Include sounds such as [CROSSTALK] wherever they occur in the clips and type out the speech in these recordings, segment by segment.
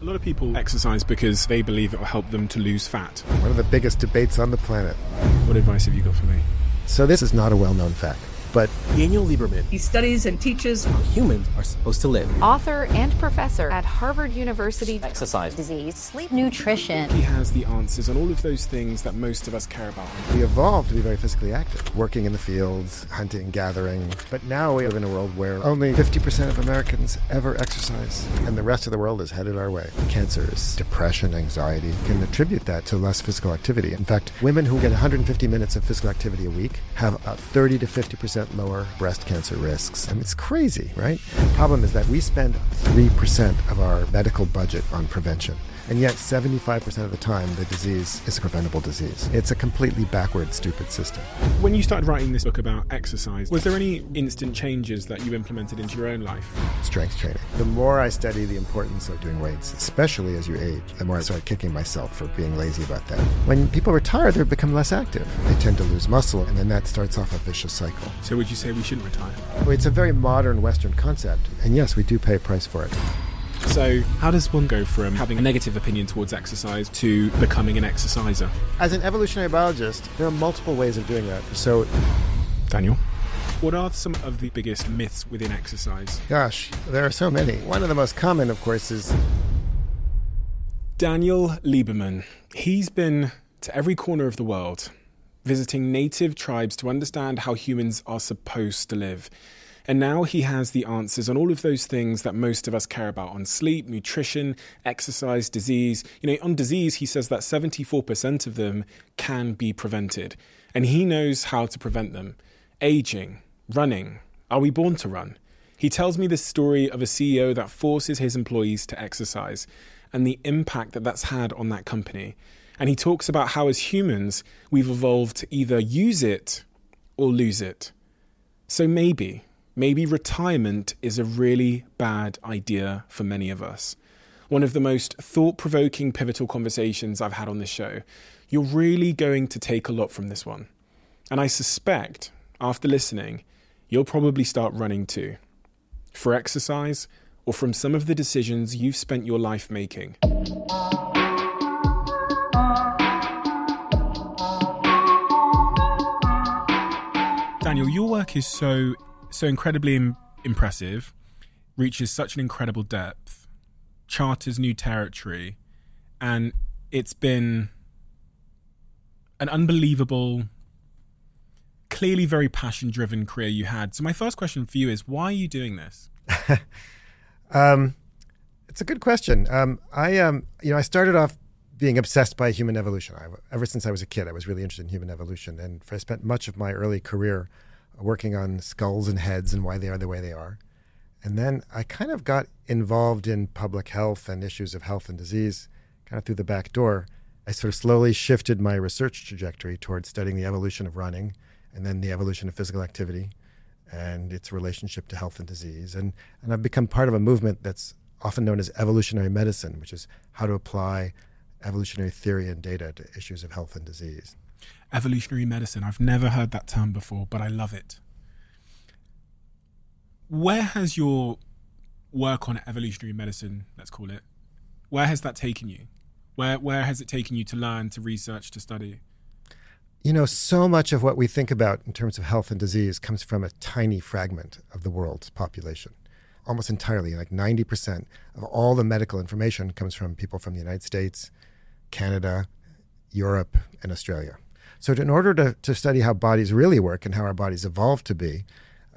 A lot of people exercise because they believe it will help them to lose fat. One of the biggest debates on the planet. What advice have you got for me? So, this is not a well known fact but Daniel Lieberman. He studies and teaches how humans are supposed to live. Author and professor at Harvard University. Exercise, disease, sleep, nutrition. He has the answers on all of those things that most of us care about. We evolved to be very physically active, working in the fields, hunting, gathering. But now we live in a world where only 50% of Americans ever exercise, and the rest of the world is headed our way. Cancers, depression, anxiety can attribute that to less physical activity. In fact, women who get 150 minutes of physical activity a week have about 30 to 50% percent lower breast cancer risks. I mean, it's crazy, right? The problem is that we spend 3% of our medical budget on prevention. And yet, 75% of the time, the disease is a preventable disease. It's a completely backward, stupid system. When you started writing this book about exercise, was there any instant changes that you implemented into your own life? Strength training. The more I study the importance of doing weights, especially as you age, the more I start kicking myself for being lazy about that. When people retire, they become less active. They tend to lose muscle, and then that starts off a vicious cycle. So, would you say we shouldn't retire? Well, it's a very modern Western concept, and yes, we do pay a price for it. So, how does one go from having a negative opinion towards exercise to becoming an exerciser? As an evolutionary biologist, there are multiple ways of doing that. So, Daniel? What are some of the biggest myths within exercise? Gosh, there are so many. One of the most common, of course, is Daniel Lieberman. He's been to every corner of the world, visiting native tribes to understand how humans are supposed to live. And now he has the answers on all of those things that most of us care about on sleep, nutrition, exercise, disease. You know, on disease, he says that 74% of them can be prevented. And he knows how to prevent them. Aging, running. Are we born to run? He tells me the story of a CEO that forces his employees to exercise and the impact that that's had on that company. And he talks about how, as humans, we've evolved to either use it or lose it. So maybe, maybe retirement is a really bad idea for many of us. One of the most thought provoking, pivotal conversations I've had on this show. You're really going to take a lot from this one. And I suspect, after listening, you'll probably start running too. For exercise, or from some of the decisions you've spent your life making. Daniel, your work is so so incredibly Im- impressive, reaches such an incredible depth, charters new territory, and it's been an unbelievable, clearly very passion driven career you had. So, my first question for you is why are you doing this? [LAUGHS] um, it's a good question. Um, I, um, you know, I started off being obsessed by human evolution. I, ever since I was a kid, I was really interested in human evolution, and I spent much of my early career working on skulls and heads and why they are the way they are. And then I kind of got involved in public health and issues of health and disease kind of through the back door. I sort of slowly shifted my research trajectory towards studying the evolution of running and then the evolution of physical activity and its relationship to health and disease. And, and I've become part of a movement that's often known as evolutionary medicine, which is how to apply evolutionary theory and data to issues of health and disease evolutionary medicine. I've never heard that term before, but I love it. Where has your work on evolutionary medicine, let's call it, where has that taken you? Where, where has it taken you to learn, to research, to study? You know, so much of what we think about in terms of health and disease comes from a tiny fragment of the world's population. Almost entirely, like 90% of all the medical information comes from people from the United States, Canada, Europe, and Australia. So, in order to, to study how bodies really work and how our bodies evolved to be,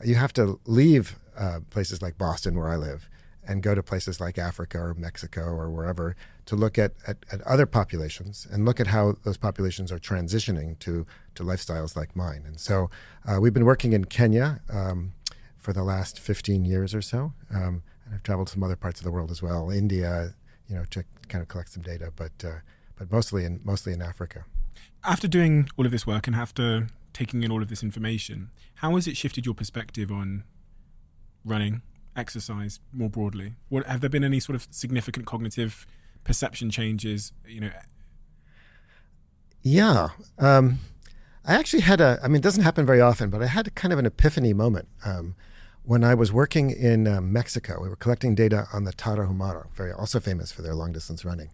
you have to leave uh, places like Boston, where I live, and go to places like Africa or Mexico or wherever to look at, at, at, other populations and look at how those populations are transitioning to, to lifestyles like mine. And so uh, we've been working in Kenya um, for the last 15 years or so. Um, and I've traveled to some other parts of the world as well, India, you know, to kind of collect some data, but, uh, but mostly, in, mostly in Africa after doing all of this work and after taking in all of this information, how has it shifted your perspective on running, exercise more broadly? What have there been any sort of significant cognitive perception changes? You know. Yeah, um, I actually had a. I mean, it doesn't happen very often, but I had kind of an epiphany moment um, when I was working in uh, Mexico. We were collecting data on the Tarahumara, very also famous for their long distance running.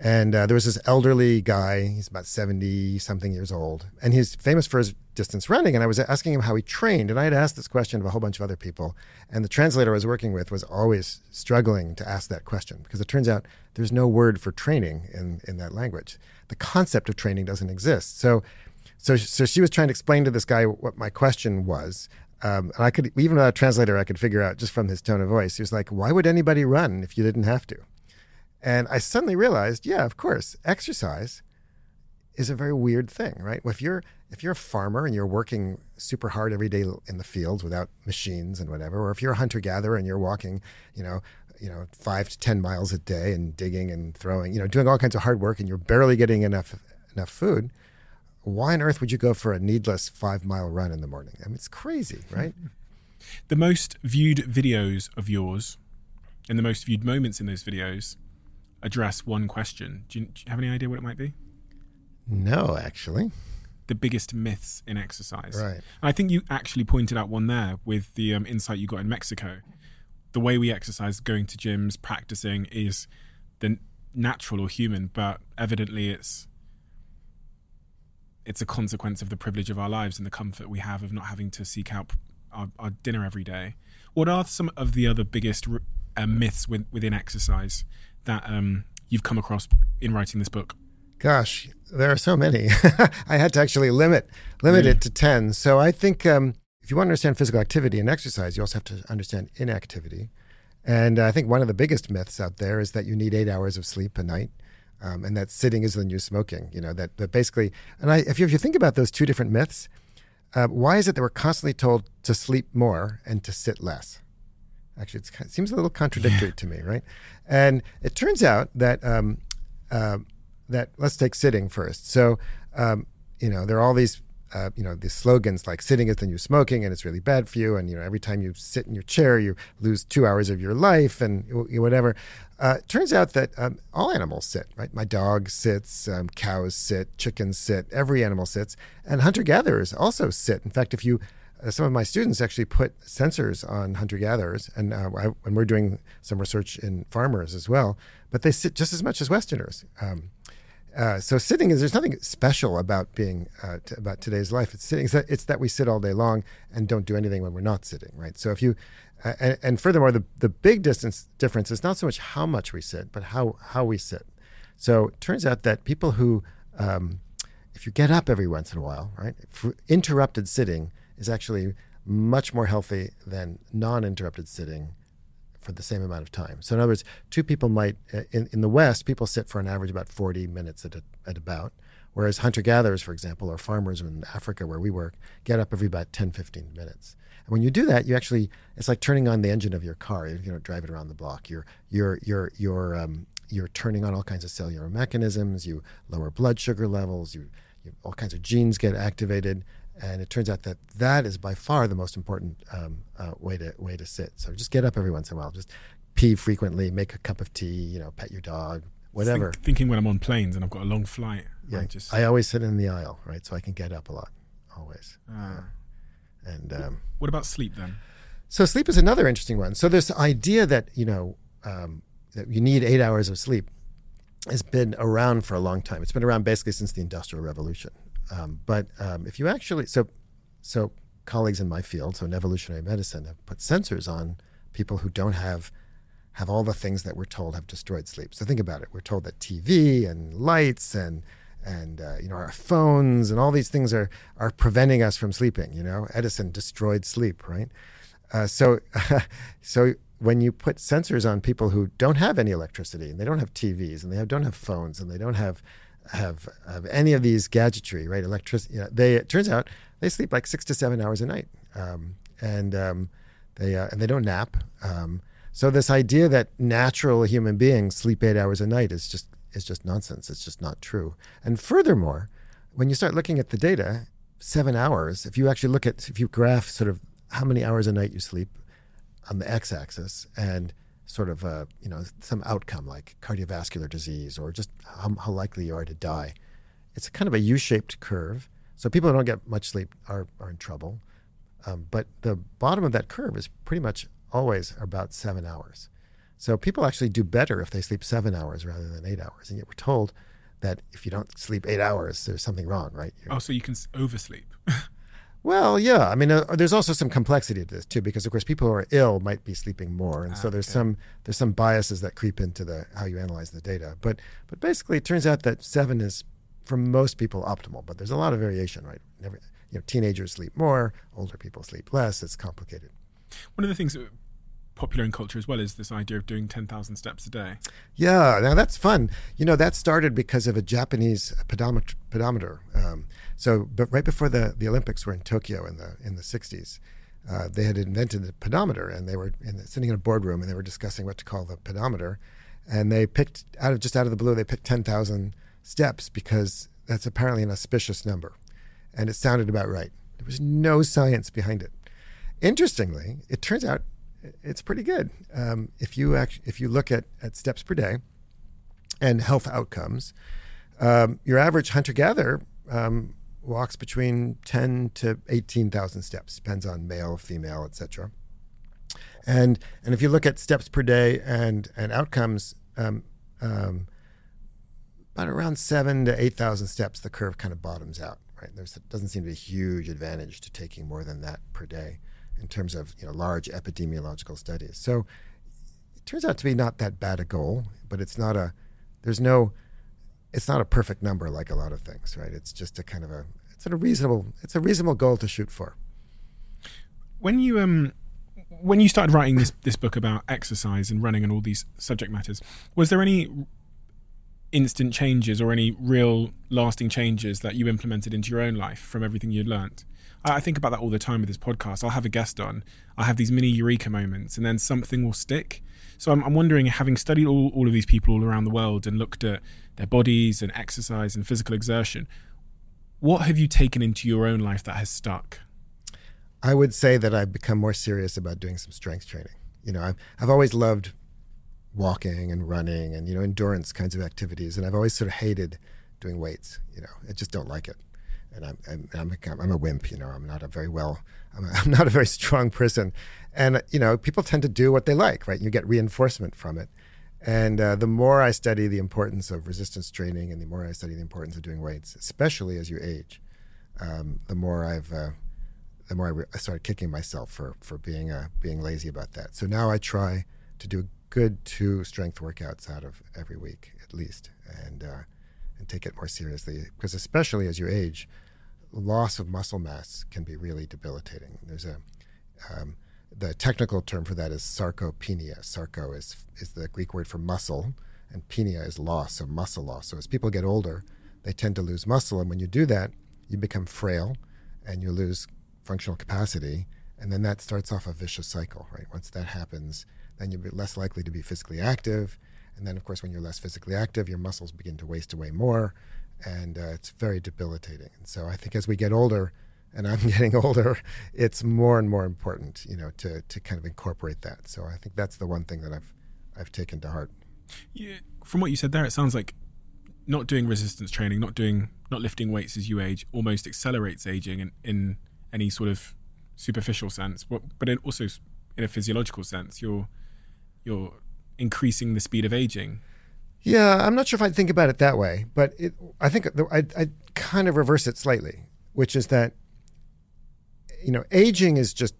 And uh, there was this elderly guy, he's about 70 something years old, and he's famous for his distance running. And I was asking him how he trained. And I had asked this question of a whole bunch of other people. And the translator I was working with was always struggling to ask that question because it turns out there's no word for training in, in that language. The concept of training doesn't exist. So, so, so she was trying to explain to this guy what my question was. Um, and I could, even without a translator, I could figure out just from his tone of voice. He was like, Why would anybody run if you didn't have to? And I suddenly realized, yeah, of course, exercise is a very weird thing, right? If you're if you're a farmer and you're working super hard every day in the fields without machines and whatever, or if you're a hunter gatherer and you're walking, you know, you know, five to ten miles a day and digging and throwing, you know, doing all kinds of hard work, and you're barely getting enough enough food, why on earth would you go for a needless five mile run in the morning? I mean, it's crazy, [LAUGHS] right? the most viewed videos of yours and the most viewed moments in those videos address one question. Do you, do you have any idea what it might be? No, actually. The biggest myths in exercise. Right. I think you actually pointed out one there with the um, insight you got in Mexico. The way we exercise, going to gyms, practicing, is the natural or human, but evidently it's it's a consequence of the privilege of our lives and the comfort we have of not having to seek out our, our dinner every day. What are some of the other biggest uh, myths within exercise that um, you've come across in writing this book? Gosh, there are so many. [LAUGHS] I had to actually limit limit really? it to ten. So I think um, if you want to understand physical activity and exercise, you also have to understand inactivity. And I think one of the biggest myths out there is that you need eight hours of sleep a night. Um, and that sitting is the new smoking. You know that, that basically, and I, if you, if you think about those two different myths, uh, why is it that we're constantly told to sleep more and to sit less? Actually, it seems a little contradictory yeah. to me, right? And it turns out that um, uh, that let's take sitting first. So um, you know there are all these uh, you know these slogans like sitting is the new smoking and it's really bad for you and you know every time you sit in your chair you lose two hours of your life and whatever uh, turns out that um, all animals sit right my dog sits um, cows sit chickens sit every animal sits and hunter-gatherers also sit in fact if you some of my students actually put sensors on hunter gatherers, and uh, I, when we're doing some research in farmers as well, but they sit just as much as Westerners. Um, uh, so sitting is there's nothing special about being uh, t- about today's life. It's sitting. It's that, it's that, we sit all day long and don't do anything when we're not sitting, right? So if you uh, and, and, furthermore, the the big distance difference is not so much how much we sit, but how how we sit. So it turns out that people who um, if you get up every once in a while, right, interrupted sitting is actually much more healthy than non-interrupted sitting for the same amount of time. So in other words, two people might uh, in, in the West, people sit for an average about 40 minutes at, a, at about, whereas hunter-gatherers, for example, or farmers in Africa where we work, get up every about 10, 15 minutes. And when you do that, you actually it's like turning on the engine of your car. You know, drive it around the block. You're you're you're you're um, you're turning on all kinds of cellular mechanisms. You lower blood sugar levels. You, you all kinds of genes get activated and it turns out that that is by far the most important um, uh, way to way to sit. So just get up every once in a while, just pee frequently, make a cup of tea, you know, pet your dog, whatever. Think, thinking when I'm on planes and I've got a long flight, yeah, I just I always sit in the aisle, right, so I can get up a lot, always. Ah. Yeah. And um, what about sleep then? So sleep is another interesting one. So this idea that you know um, that you need eight hours of sleep has been around for a long time. It's been around basically since the Industrial Revolution. Um, but um, if you actually, so, so colleagues in my field, so in evolutionary medicine, have put sensors on people who don't have have all the things that we're told have destroyed sleep. So think about it. We're told that TV and lights and and uh, you know our phones and all these things are are preventing us from sleeping. You know, Edison destroyed sleep, right? Uh, so [LAUGHS] so when you put sensors on people who don't have any electricity and they don't have TVs and they have, don't have phones and they don't have have have any of these gadgetry, right? Electricity. You know, they it turns out they sleep like six to seven hours a night, um, and um, they uh, and they don't nap. Um, so this idea that natural human beings sleep eight hours a night is just is just nonsense. It's just not true. And furthermore, when you start looking at the data, seven hours. If you actually look at if you graph sort of how many hours a night you sleep on the x-axis and sort of a, you know some outcome like cardiovascular disease or just how, how likely you are to die. It's kind of a U-shaped curve. So people who don't get much sleep are, are in trouble. Um, but the bottom of that curve is pretty much always about seven hours. So people actually do better if they sleep seven hours rather than eight hours. And yet we're told that if you don't sleep eight hours, there's something wrong, right? You're- Oh, so you can oversleep. [LAUGHS] well, yeah. I mean, uh, there's also some complexity to this too, because of course people who are ill might be sleeping more, and so there's okay. some there's some biases that creep into the how you analyze the data. But but basically, it turns out that seven is for most people optimal. But there's a lot of variation, right? Never, you know, teenagers sleep more, older people sleep less. It's complicated. One of the things that popular in culture as well is this idea of doing 10,000 steps a day. Yeah, now that's fun. You know, that started because of a Japanese pedometer. pedometer. Um, so, but right before the, the Olympics were in Tokyo in the in the '60s, uh, they had invented the pedometer, and they were in the, sitting in a boardroom, and they were discussing what to call the pedometer, and they picked out of just out of the blue, they picked ten thousand steps because that's apparently an auspicious number, and it sounded about right. There was no science behind it. Interestingly, it turns out it's pretty good. Um, if you act, if you look at, at steps per day and health outcomes, um, your average hunter gatherer um, walks between ten to eighteen thousand steps, depends on male, female, etc. And and if you look at steps per day and and outcomes, um, um, about around seven to eight thousand steps, the curve kind of bottoms out. Right, there doesn't seem to be a huge advantage to taking more than that per day in terms of you know large epidemiological studies. So it turns out to be not that bad a goal, but it's not a there's no it's not a perfect number like a lot of things, right? It's just a kind of a it's a reasonable it's a reasonable goal to shoot for. When you um when you started writing this this book about exercise and running and all these subject matters, was there any instant changes or any real lasting changes that you implemented into your own life from everything you'd learnt? I think about that all the time with this podcast. I'll have a guest on. I'll have these mini eureka moments, and then something will stick. So I'm, I'm wondering, having studied all, all of these people all around the world and looked at their bodies and exercise and physical exertion, what have you taken into your own life that has stuck? I would say that I've become more serious about doing some strength training. You know, I've, I've always loved walking and running and, you know, endurance kinds of activities. And I've always sort of hated doing weights. You know, I just don't like it. And I'm, I'm, I'm, a wimp, you know, I'm not a very well, I'm, a, [LAUGHS] I'm not a very strong person. And, you know, people tend to do what they like, right? You get reinforcement from it. And uh, the more I study the importance of resistance training and the more I study the importance of doing weights, especially as you age, um, the more I've, uh, the more I, re- I started kicking myself for for being uh, being lazy about that. So now I try to do a good two strength workouts out of every week at least, and uh, and take it more seriously because especially as you age, loss of muscle mass can be really debilitating. There's a um, the technical term for that is sarcopenia. Sarco is is the Greek word for muscle, and penia is loss, so muscle loss. So as people get older, they tend to lose muscle, and when you do that, you become frail, and you lose functional capacity, and then that starts off a vicious cycle. Right. Once that happens, then you're less likely to be physically active, and then of course when you're less physically active, your muscles begin to waste away more, and uh, it's very debilitating. And so I think as we get older, and I'm [LAUGHS] getting older, it's more and more important, you know, to to kind of incorporate that. So I think that's the one thing that I've I've taken to heart. Yeah, from what you said there, it sounds like not doing resistance training, not doing, not lifting weights as you age, almost accelerates aging in, in any sort of superficial sense. But but also in a physiological sense, you're you're increasing the speed of aging. Yeah, I'm not sure if I'd think about it that way, but it, I think I I kind of reverse it slightly, which is that you know, aging is just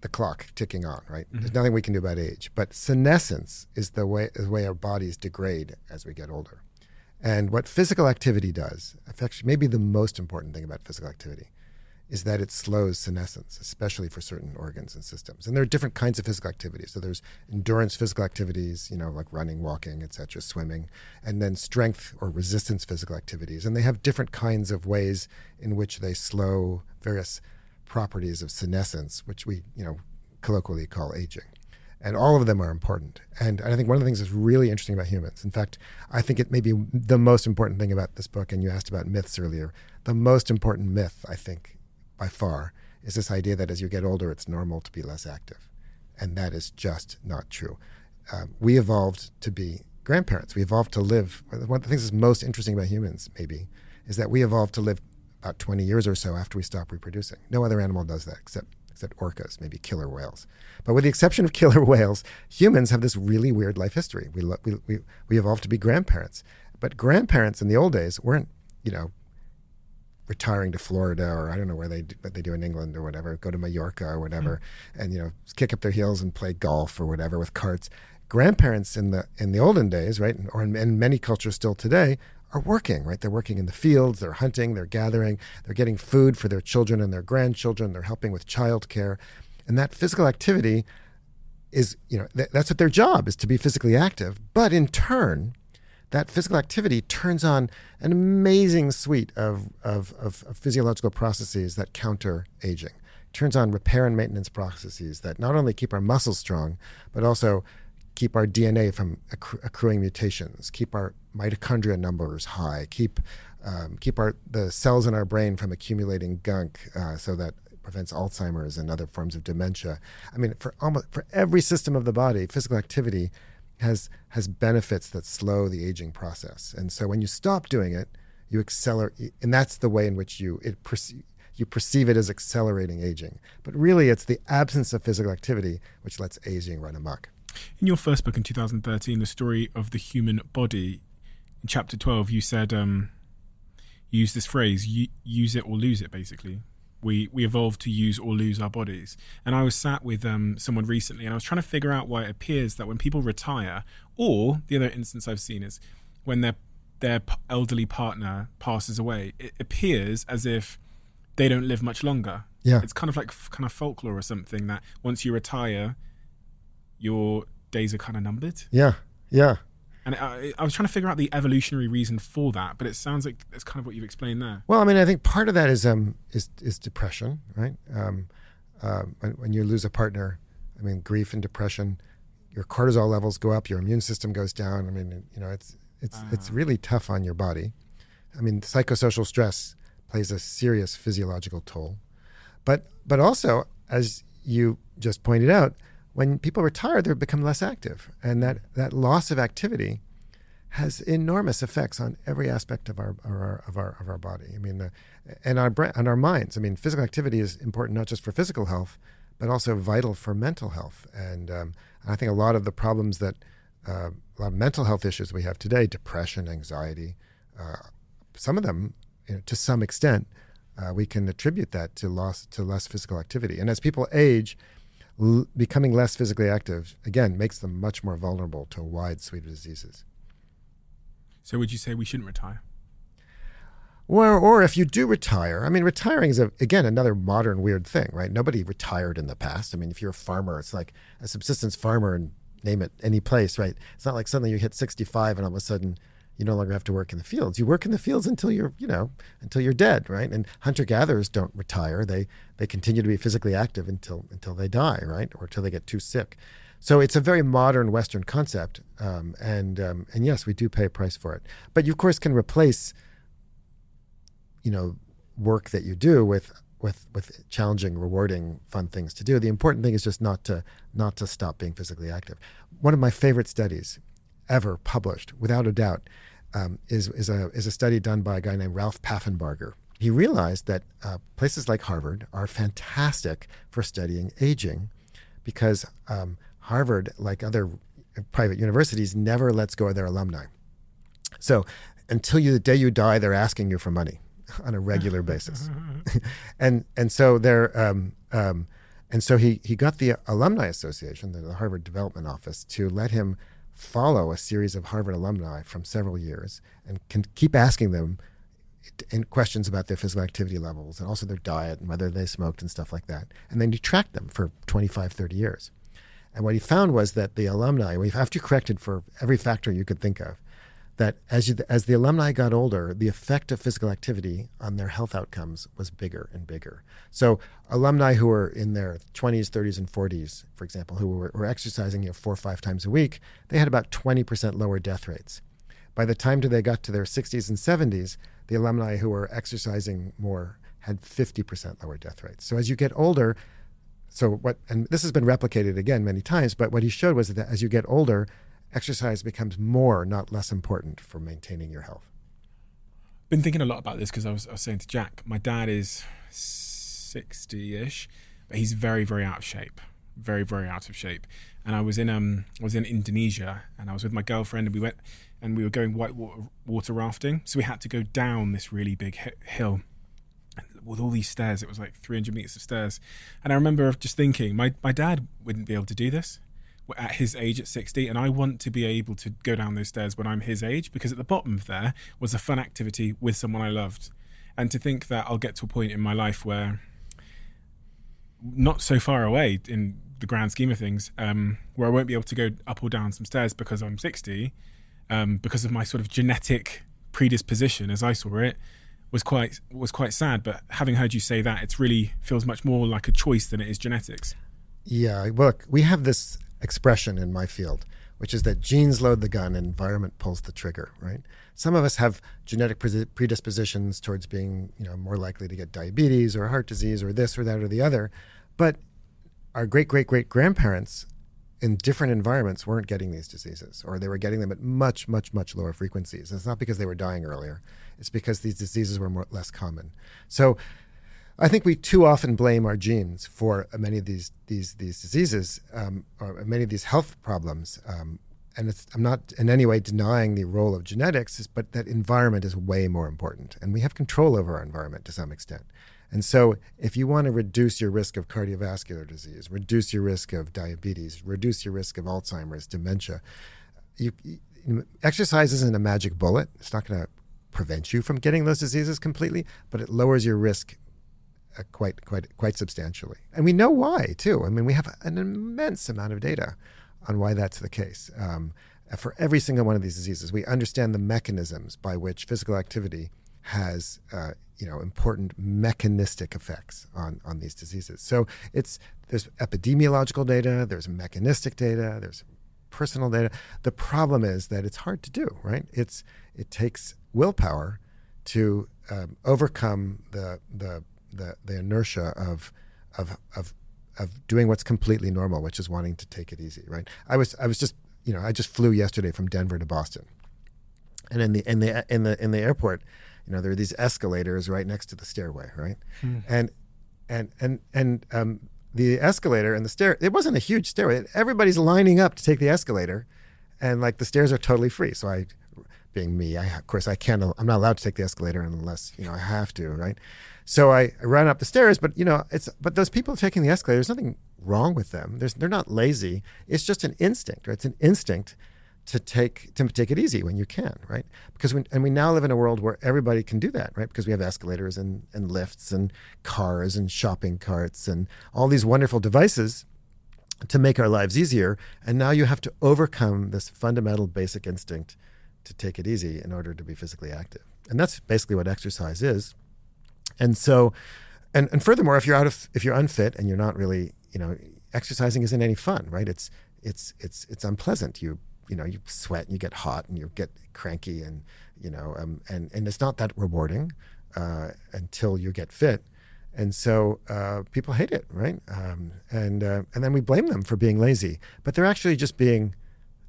the clock ticking on, right? There's mm-hmm. nothing we can do about age, but senescence is the way the way our bodies degrade as we get older. And what physical activity does, actually maybe the most important thing about physical activity, is that it slows senescence, especially for certain organs and systems. And there are different kinds of physical activities. So there's endurance physical activities, you know, like running, walking, etc., swimming, and then strength or resistance physical activities. And they have different kinds of ways in which they slow various properties of senescence, which we, you know, colloquially call aging. And all of them are important. And I think one of the things that's really interesting about humans, in fact, I think it may be the most important thing about this book, and you asked about myths earlier. The most important myth, I think, by far, is this idea that as you get older, it's normal to be less active. And that is just not true. Um, we evolved to be grandparents. We evolved to live. One of the things that's most interesting about humans, maybe, is that we evolved to live about 20 years or so after we stop reproducing. No other animal does that except except orcas, maybe killer whales. But with the exception of [LAUGHS] killer whales, humans have this really weird life history. We, we, we, we evolved to be grandparents. But grandparents in the old days weren't, you know, retiring to Florida or I don't know where they do, what they do in England or whatever, go to Mallorca or whatever, mm. and you know kick up their heels and play golf or whatever with carts. Grandparents in the in the olden days, right, or in, in many cultures still today, are working, right? They're working in the fields, they're hunting, they're gathering, they're getting food for their children and their grandchildren, they're helping with childcare, and that physical activity is, you know, th- that's what their job is to be physically active. But in turn, that physical activity turns on an amazing suite of, of, of, of physiological processes that counter aging. It turns on repair and maintenance processes that not only keep our muscles strong, but also keep our DNA from accru- accruing mutations, keep our mitochondria numbers high, keep um, keep our the cells in our brain from accumulating gunk, uh, so that prevents Alzheimer's and other forms of dementia. I mean, for almost for every system of the body, physical activity has has benefits that slow the aging process. And so when you stop doing it, you accelerate, and that's the way in which you it perce- you perceive it as accelerating aging. But really, it's the absence of physical activity which lets aging run amok. In your first book in 2013, the story of the human body, in chapter 12, you said um, use this phrase: "Use it or lose it." Basically, we we evolved to use or lose our bodies. And I was sat with um, someone recently, and I was trying to figure out why it appears that when people retire, or the other instance I've seen is when their their elderly partner passes away, it appears as if they don't live much longer. Yeah, it's kind of like kind of folklore or something that once you retire, your days are kind of numbered. Yeah, yeah. And I, I, was trying to figure out the evolutionary reason for that, but it sounds like it's kind of what you've explained there. Well, I mean, I think part of that is um is is depression, right? Um, uh, when, when you lose a partner, I mean, grief and depression, your cortisol levels go up, your immune system goes down. I mean, you know, it's it's uh. it's really tough on your body. I mean, psychosocial stress plays a serious physiological toll, but but also as you just pointed out, when people retire, they become less active, and that that loss of activity has enormous effects on every aspect of our, our of our of our body. I mean, the, and our and our minds. I mean, physical activity is important not just for physical health, but also vital for mental health. And, um, I think a lot of the problems that uh, a lot of mental health issues we have today, depression, anxiety, uh, some of them, you know, to some extent, uh, we can attribute that to loss to less physical activity. And as people age, becoming less physically active again makes them much more vulnerable to a wide suite of diseases. So, would you say we shouldn't retire? Or, or if you do retire, I mean, retiring is a, again another modern weird thing, right? Nobody retired in the past. I mean, if you're a farmer, it's like a subsistence farmer and name it any place, right? It's not like suddenly you hit 65 and all of a sudden you no longer have to work in the fields. You work in the fields until you're, you know, until you're dead, right? And hunter gatherers don't retire. They they continue to be physically active until until they die, right, or until they get too sick. So it's a very modern Western concept, um, and um, and yes, we do pay a price for it. But you of course can replace, you know, work that you do with with with challenging, rewarding, fun things to do. The important thing is just not to not to stop being physically active. One of my favorite studies ever published, without a doubt, um, is, is, a, is a study done by a guy named Ralph Paffenbarger. He realized that uh, places like Harvard are fantastic for studying aging because um, Harvard, like other private universities, never lets go of their alumni. So until you, the day you die, they're asking you for money [LAUGHS] on a regular [LAUGHS] basis. [LAUGHS] and, and so they're, um, um, and so he, he got the Alumni Association, the Harvard Development Office, to let him follow a series of Harvard alumni from several years and can keep asking them questions about their physical activity levels and also their diet and whether they smoked and stuff like that. And then you track them for 25, 30 years. And what he found was that the alumni, after you corrected for every factor you could think of, that as, you, as the alumni got older, the effect of physical activity on their health outcomes was bigger and bigger. So alumni who were in their 20s, 30s, and 40s, for example, who were, were exercising you know, four or five times a week, they had about 20% lower death rates. By the time they got to their 60s and 70s, the alumni who were exercising more had 50% lower death rates. So as you get older, so what, and this has been replicated again many times, but what he showed was that as you get older, exercise becomes more, not less important for maintaining your health. Been thinking a lot about this because I was, I was saying to Jack, my dad is 60 ish, but he's very, very out of shape, very, very out of shape. And I was in um, I was in Indonesia, and I was with my girlfriend, and we went, and we were going white water, water rafting. So we had to go down this really big hill with all these stairs. It was like 300 meters of stairs. And I remember just thinking, my, my dad wouldn't be able to do this at his age at 60. And I want to be able to go down those stairs when I'm his age because at the bottom of there was a fun activity with someone I loved. And to think that I'll get to a point in my life where, not so far away in the grand scheme of things, um, where I won't be able to go up or down some stairs because I'm 60, um, because of my sort of genetic predisposition, as I saw it, was quite was quite sad. But having heard you say that, it really feels much more like a choice than it is genetics. Yeah, look, we have this expression in my field, which is that genes load the gun and environment pulls the trigger. Right? Some of us have genetic predispositions towards being, you know, more likely to get diabetes or heart disease or this or that or the other, but our great great great grandparents in different environments weren't getting these diseases or they were getting them at much much much lower frequencies it's not because they were dying earlier it's because these diseases were more, less common. So I think we too often blame our genes for many of these these these diseases um, or many of these health problems. Um, and I'm not in any way denying the role of genetics, but that environment is way more important, and we have control over our environment to some extent. And so, if you want to reduce your risk of cardiovascular disease, reduce your risk of diabetes, reduce your risk of Alzheimer's, dementia, you, you, exercise isn't a magic bullet. It's not going to prevent you from getting those diseases completely, but it lowers your risk uh, quite quite quite substantially. And we know why too. I mean, we have an immense amount of data on why that's the case. Um, for every single one of these diseases, we understand the mechanisms by which physical activity has uh, you know important mechanistic effects on on these diseases. So it's there's epidemiological data, there's mechanistic data, there's personal data. The problem is that it's hard to do, right? It's it takes willpower to um, overcome the, the the the inertia of of of of doing what's completely normal, which is wanting to take it easy, right? I was I was just you know I just flew yesterday from Denver to Boston, and in the in the in the in the airport, you know there are these escalators right next to the stairway, right? Hmm. And and and and um, the escalator and the stair it wasn't a huge stairway. Everybody's lining up to take the escalator, and like the stairs are totally free. So I being me, I of course I can't. I'm not allowed to take the escalator unless you know I have to, right? So I, I ran up the stairs, but you know it's but those people taking the escalator, there's nothing wrong with them. There's, they're not lazy. It's just an instinct, right? It's an instinct to take to take it easy when you can, right? Because when, and we now live in a world where everybody can do that, right? Because we have escalators and, and lifts and cars and shopping carts and all these wonderful devices to make our lives easier. And now you have to overcome this fundamental basic instinct to take it easy in order to be physically active. And that's basically what exercise is. And so, and, and furthermore, if you're out of, if you're unfit and you're not really, you know, exercising isn't any fun, right? It's, it's, it's, it's unpleasant. You, you know, you sweat and you get hot and you get cranky and, you know, um, and, and it's not that rewarding uh, until you get fit. And so uh, people hate it, right? Um, and, uh, and then we blame them for being lazy, but they're actually just being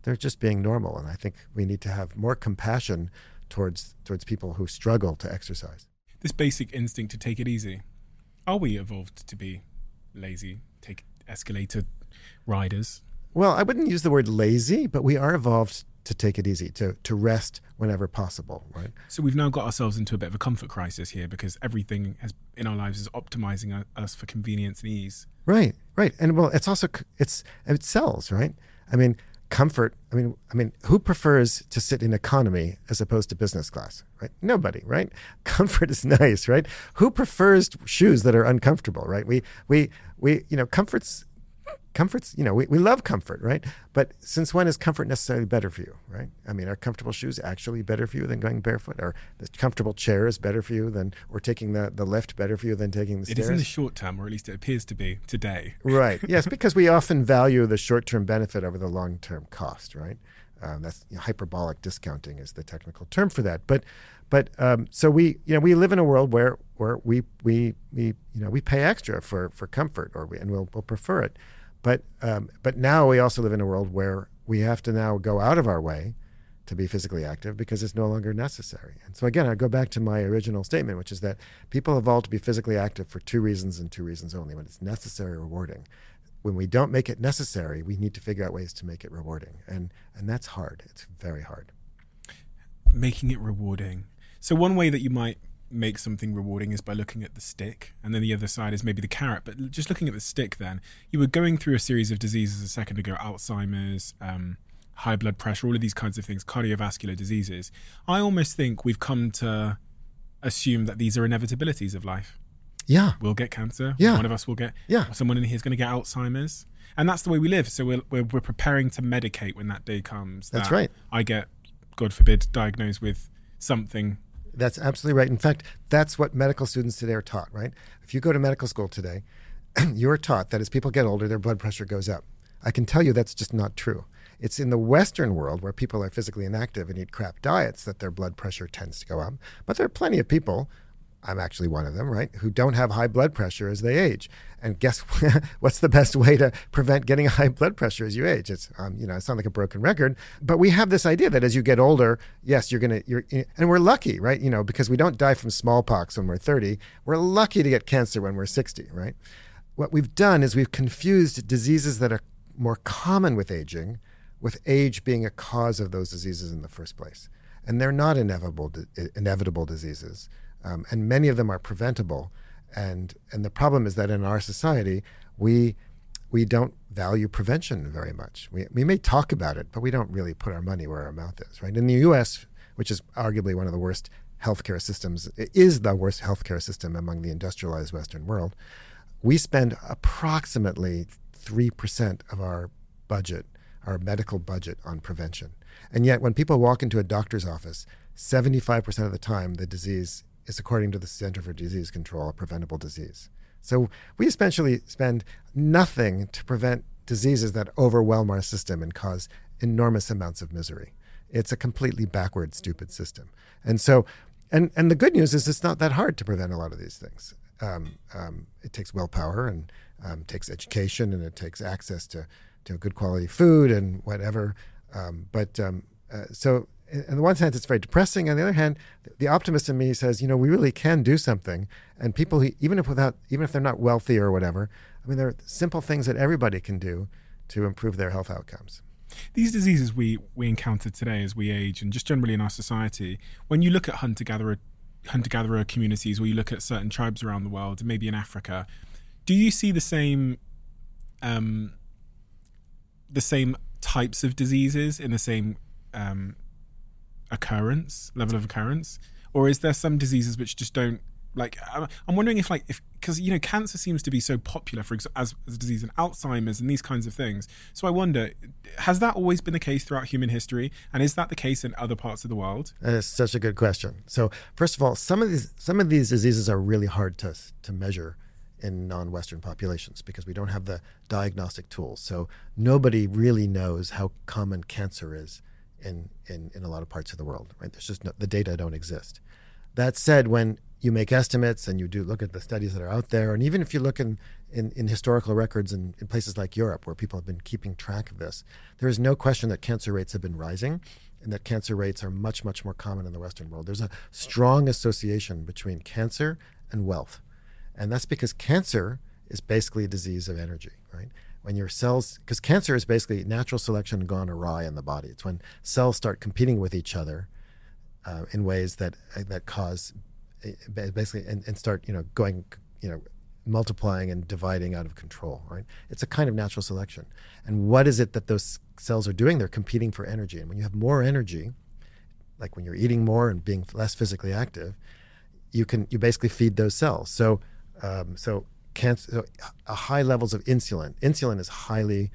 they're just being normal. And I think we need to have more compassion towards towards people who struggle to exercise. This basic instinct to take it easy. Are we evolved to be lazy, take escalator riders? Well, I wouldn't use the word lazy, but we are evolved to take it easy, to to rest whenever possible, right? So we've now got ourselves into a bit of a comfort crisis here because everything has in our lives is optimizing us for convenience and ease. Right, right, and well, it's also it's it sells, right? I mean, comfort i mean i mean who prefers to sit in economy as opposed to business class right? Nobody right? [LAUGHS] Comfort is nice right? Who prefers shoes that are uncomfortable right? We we we you know comfort's comfort's you know we, we love comfort right? But since when is comfort necessarily better for you right? I mean are comfortable shoes actually better for you than going barefoot? Or the comfortable chair is better for you than or taking the, the lift better for you than taking the it stairs it is in the short term or at least it appears to be today. Right. Yes [LAUGHS] because we often value the short-term benefit over the long-term cost right? Um, that's you know, hyperbolic discounting is the technical term for that. But but um, so we you know we live in a world where where we we we you know we pay extra for for comfort or we and we'll, we'll prefer it but um, but now we also live in a world where we have to now go out of our way to be physically active because it's no longer necessary. And so again, I go back to my original statement, which is that people evolved to be physically active for two reasons and two reasons only: when it's necessary rewarding. When we don't make it necessary, we need to figure out ways to make it rewarding, and and that's hard. It's very hard. Making it rewarding. So one way that you might make something rewarding is by looking at the stick, and then the other side is maybe the carrot. But just looking at the stick, then you were going through a series of diseases a second ago: Alzheimer's, um, high blood pressure, all of these kinds of things, cardiovascular diseases. I almost think we've come to assume that these are inevitabilities of life. Yeah, We'll get cancer. Yeah. One of us will get. Yeah. Someone in here is going to get Alzheimer's, and that's the way we live. So we're we're, we're preparing to medicate when that day comes. That's that right. I get, God forbid, diagnosed with something That's absolutely right. In fact, that's what medical students today are taught, right? If you go to medical school today, [CLEARS THROAT] you're taught that as people get older, their blood pressure goes up. I can tell you that's just not true. It's in the Western world where people are physically inactive and eat crap diets that their blood pressure tends to go up. But there are plenty of people, I'm actually one of them, right, who don't have high blood pressure as they age. And guess [LAUGHS] what's the best way to prevent getting high blood pressure as you age? It's, um, you know, I sound like a broken record, but we have this idea that as you get older, yes, you're going to, you're, and we're lucky, right? You know, because we don't die from smallpox when we're 30. We're lucky to get cancer when we're 60, right? What we've done is we've confused diseases that are more common with aging with age being a cause of those diseases in the first place. And they're not inevitable, inevitable diseases. Um, and many of them are preventable. And, and the problem is that in our society, we, we don't value prevention very much. We, we may talk about it, but we don't really put our money where our mouth is, right? In the US, which is arguably one of the worst healthcare systems, it is the worst healthcare system among the industrialized Western world, we spend approximately 3% of our budget, our medical budget, on prevention. And yet, when people walk into a doctor's office, 75% of the time the disease is, according to the Center for Disease Control, a preventable disease. So we essentially spend nothing to prevent diseases that overwhelm our system and cause enormous amounts of misery. It's a completely backward, stupid system. And so, and, and the good news is it's not that hard to prevent a lot of these things. Um, um, it takes willpower and um, takes education and it takes access to, to good quality food and whatever. Um, but um, uh, so, in the one sense, it's very depressing. On the other hand, the optimist in me says, you know, we really can do something. And people, even if without, even if they're not wealthy or whatever, I mean, there are simple things that everybody can do to improve their health outcomes. These diseases we, we encounter today as we age, and just generally in our society, when you look at hunter gatherer hunter gatherer communities, or you look at certain tribes around the world, maybe in Africa, do you see the same um, the same types of diseases in the same um, occurrence level of occurrence, or is there some diseases which just don't like? I'm wondering if like if because you know cancer seems to be so popular for as, as a disease and Alzheimer's and these kinds of things. So I wonder, has that always been the case throughout human history, and is that the case in other parts of the world? Such a good question. So first of all, some of these some of these diseases are really hard to to measure in non-Western populations because we don't have the diagnostic tools. So nobody really knows how common cancer is in, in, in a lot of parts of the world, right? There's just no, the data don't exist. That said, when you make estimates and you do look at the studies that are out there, and even if you look in, in, in historical records in, in places like Europe where people have been keeping track of this, there is no question that cancer rates have been rising and that cancer rates are much, much more common in the Western world. There's a strong association between cancer and wealth. And that's because cancer is basically a disease of energy, right? When your cells, because cancer is basically natural selection gone awry in the body. It's when cells start competing with each other uh, in ways that that cause basically and, and start you know going you know multiplying and dividing out of control, right? It's a kind of natural selection. And what is it that those cells are doing? They're competing for energy. And when you have more energy, like when you're eating more and being less physically active, you can you basically feed those cells. So um, so cancer, uh, high levels of insulin. Insulin is highly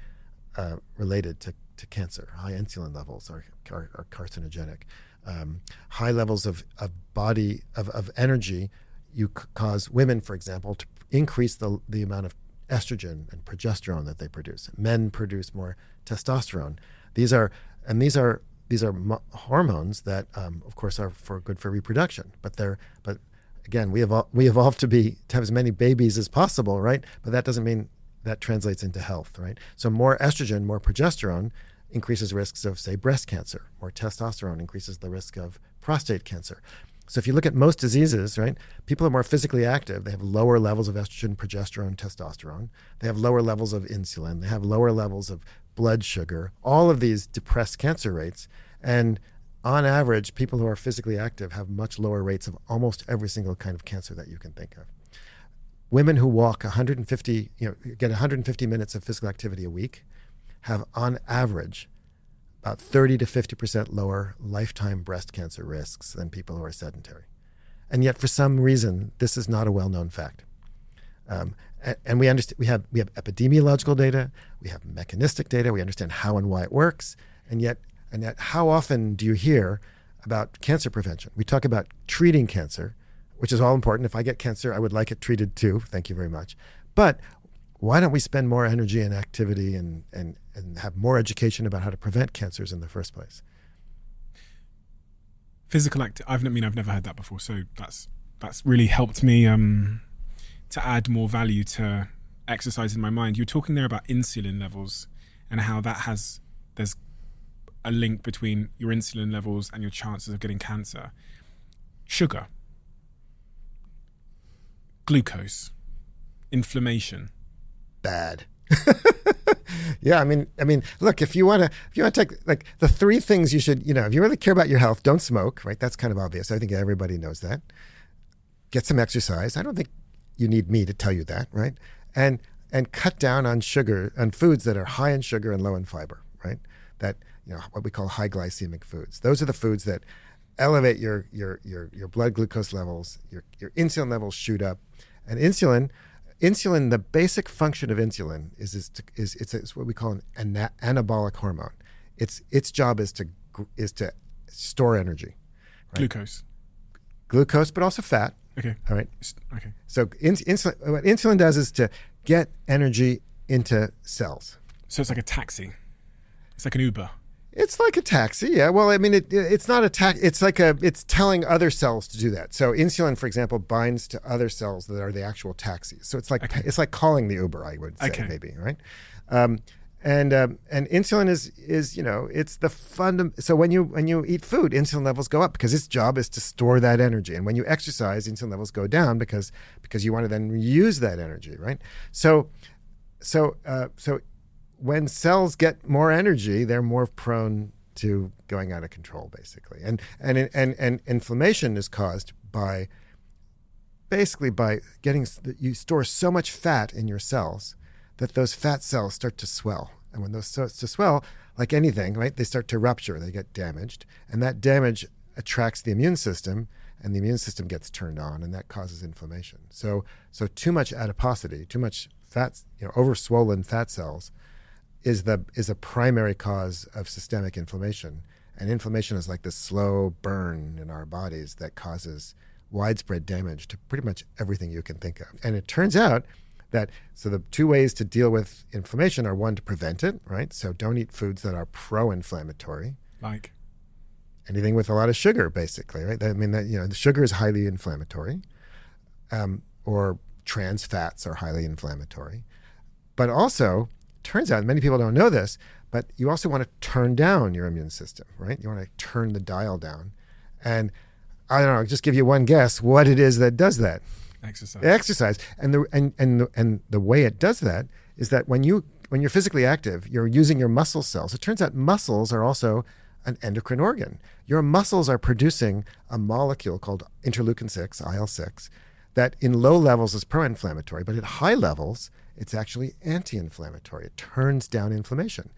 uh, related to, to cancer. High insulin levels are, are, are carcinogenic. Um, high levels of, of body of, of energy you c- cause women, for example, to increase the, the amount of estrogen and progesterone that they produce. Men produce more testosterone. These are and these are these are mo- hormones that, um, of course, are for good for reproduction. But they're but again, we evolve, we evolved to be to have as many babies as possible, right? But that doesn't mean that translates into health, right? So more estrogen, more progesterone increases risks of, say, breast cancer. More testosterone increases the risk of prostate cancer. So if you look at most diseases, right, people are more physically active. They have lower levels of estrogen, progesterone, testosterone. They have lower levels of insulin. They have lower levels of blood sugar. All of these depress cancer rates. And on average, people who are physically active have much lower rates of almost every single kind of cancer that you can think of. Women who walk 150, you know, get 150 minutes of physical activity a week have on average about 30 to 50% lower lifetime breast cancer risks than people who are sedentary. And yet, for some reason, this is not a well known fact. Um, and, and we, understand, we, have, we have epidemiological data, we have mechanistic data, we understand how and why it works. And yet, and yet, how often do you hear about cancer prevention? We talk about treating cancer, which is all important. If I get cancer, I would like it treated too. Thank you very much. But why don't we spend more energy and activity and, and, and have more education about how to prevent cancers in the first place? Physical act. I've I mean I've never heard that before, so that's that's really helped me um, to add more value to exercise in my mind. You're talking there about insulin levels and how that has there's a link between your insulin levels and your chances of getting cancer. Sugar, glucose, inflammation bad. [LAUGHS] yeah, I mean, I mean, look, if you want to, if you want to take like the three things you should, you know, if you really care about your health, don't smoke, right? That's kind of obvious. I think everybody knows that. Get some exercise. I don't think you need me to tell you that, right? And and cut down on sugar on foods that are high in sugar and low in fiber, right? That you know what we call high glycemic foods. Those are the foods that elevate your your your your blood glucose levels, your your insulin levels shoot up, and insulin insulin, the basic function of insulin is is, to, is it's, it's, what we call an ana- anabolic hormone. Its its job is to is to store energy, right? glucose, glucose, but also fat. Okay. All right. Okay. So in, insulin, what insulin does is to get energy into cells. So it's like a taxi. It's like an Uber. It's like a taxi, yeah. Well, I mean, it, it's not a tax. It's like a. It's telling other cells to do that. So insulin, for example, binds to other cells that are the actual taxis. So it's like okay. it's like calling the Uber. I would say okay. maybe right. Um, and um, and insulin is is you know it's the fund. So when you when you eat food, insulin levels go up because its job is to store that energy. And when you exercise, insulin levels go down because because you want to then use that energy, right? So so uh, so when cells get more energy, they're more prone to going out of control, basically. And and and and inflammation is caused by basically by getting you store so much fat in your cells that those fat cells start to swell. And when those start to swell, like anything, right, they start to rupture, they get damaged, and that damage attracts the immune system, and the immune system gets turned on, and that causes inflammation. So, so too much adiposity, too much fat, you know, over swollen fat cells is the is a primary cause of systemic inflammation. And inflammation is like the slow burn in our bodies that causes widespread damage to pretty much everything you can think of. And it turns out that so the two ways to deal with inflammation are one to prevent it, right? So don't eat foods that are pro-inflammatory. Like anything with a lot of sugar, basically, right? I mean, that you know, the sugar is highly inflammatory, um, or trans fats are highly inflammatory. But also, turns out many people don't know this, but you also want to turn down your immune system, right? You want to turn the dial down. And I don't know, just give you one guess what it is that does that. Exercise. Exercise. And the and and the, and the way it does that is that when you when you're physically active, you're using your muscle cells. It turns out muscles are also an endocrine organ. Your muscles are producing a molecule called interleukin 6, IL 6, that in low levels is pro inflammatory, but at high levels it's actually anti inflammatory. It turns down inflammation.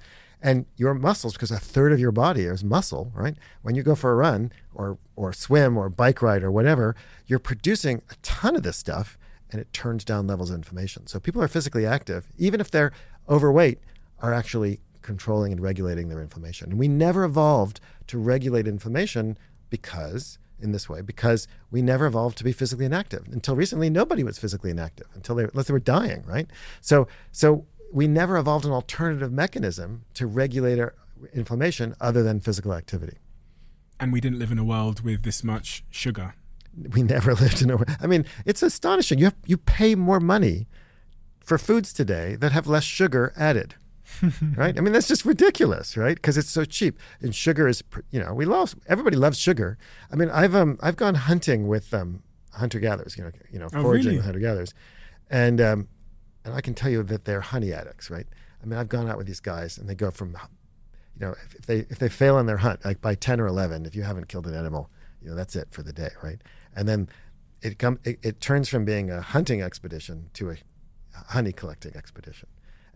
And your muscles, because a third of your body is muscle, right? When you go for a run or, or swim or bike ride or whatever, you're producing a ton of this stuff and it turns down levels of inflammation. So people are physically active, even if they're overweight, are actually controlling and regulating their inflammation. And we never evolved to regulate inflammation because in this way because we never evolved to be physically inactive. Until recently, nobody was physically inactive until they, unless they were dying, right? So, so we never evolved an alternative mechanism to regulate our inflammation other than physical activity. And we didn't live in a world with this much sugar. We never [LAUGHS] lived in a. I mean, it's astonishing. You have, you pay more money for foods today that have less sugar added. [LAUGHS] right? I mean, that's just ridiculous, right? Because it's so cheap. And sugar is, you know, we love everybody loves sugar. I mean, I've um I've gone hunting with um hunter gatherers, you know, you know, Oh, foraging really? hunter gatherers, and um and I can tell you that they're honey addicts, right? I mean, I've gone out with these guys, and they go from, you know, if, if they if they fail on their hunt, like by ten or eleven, if you haven't killed an animal, you know, that's it for the day, right? And then it come it, it turns from being a hunting expedition to a honey collecting expedition,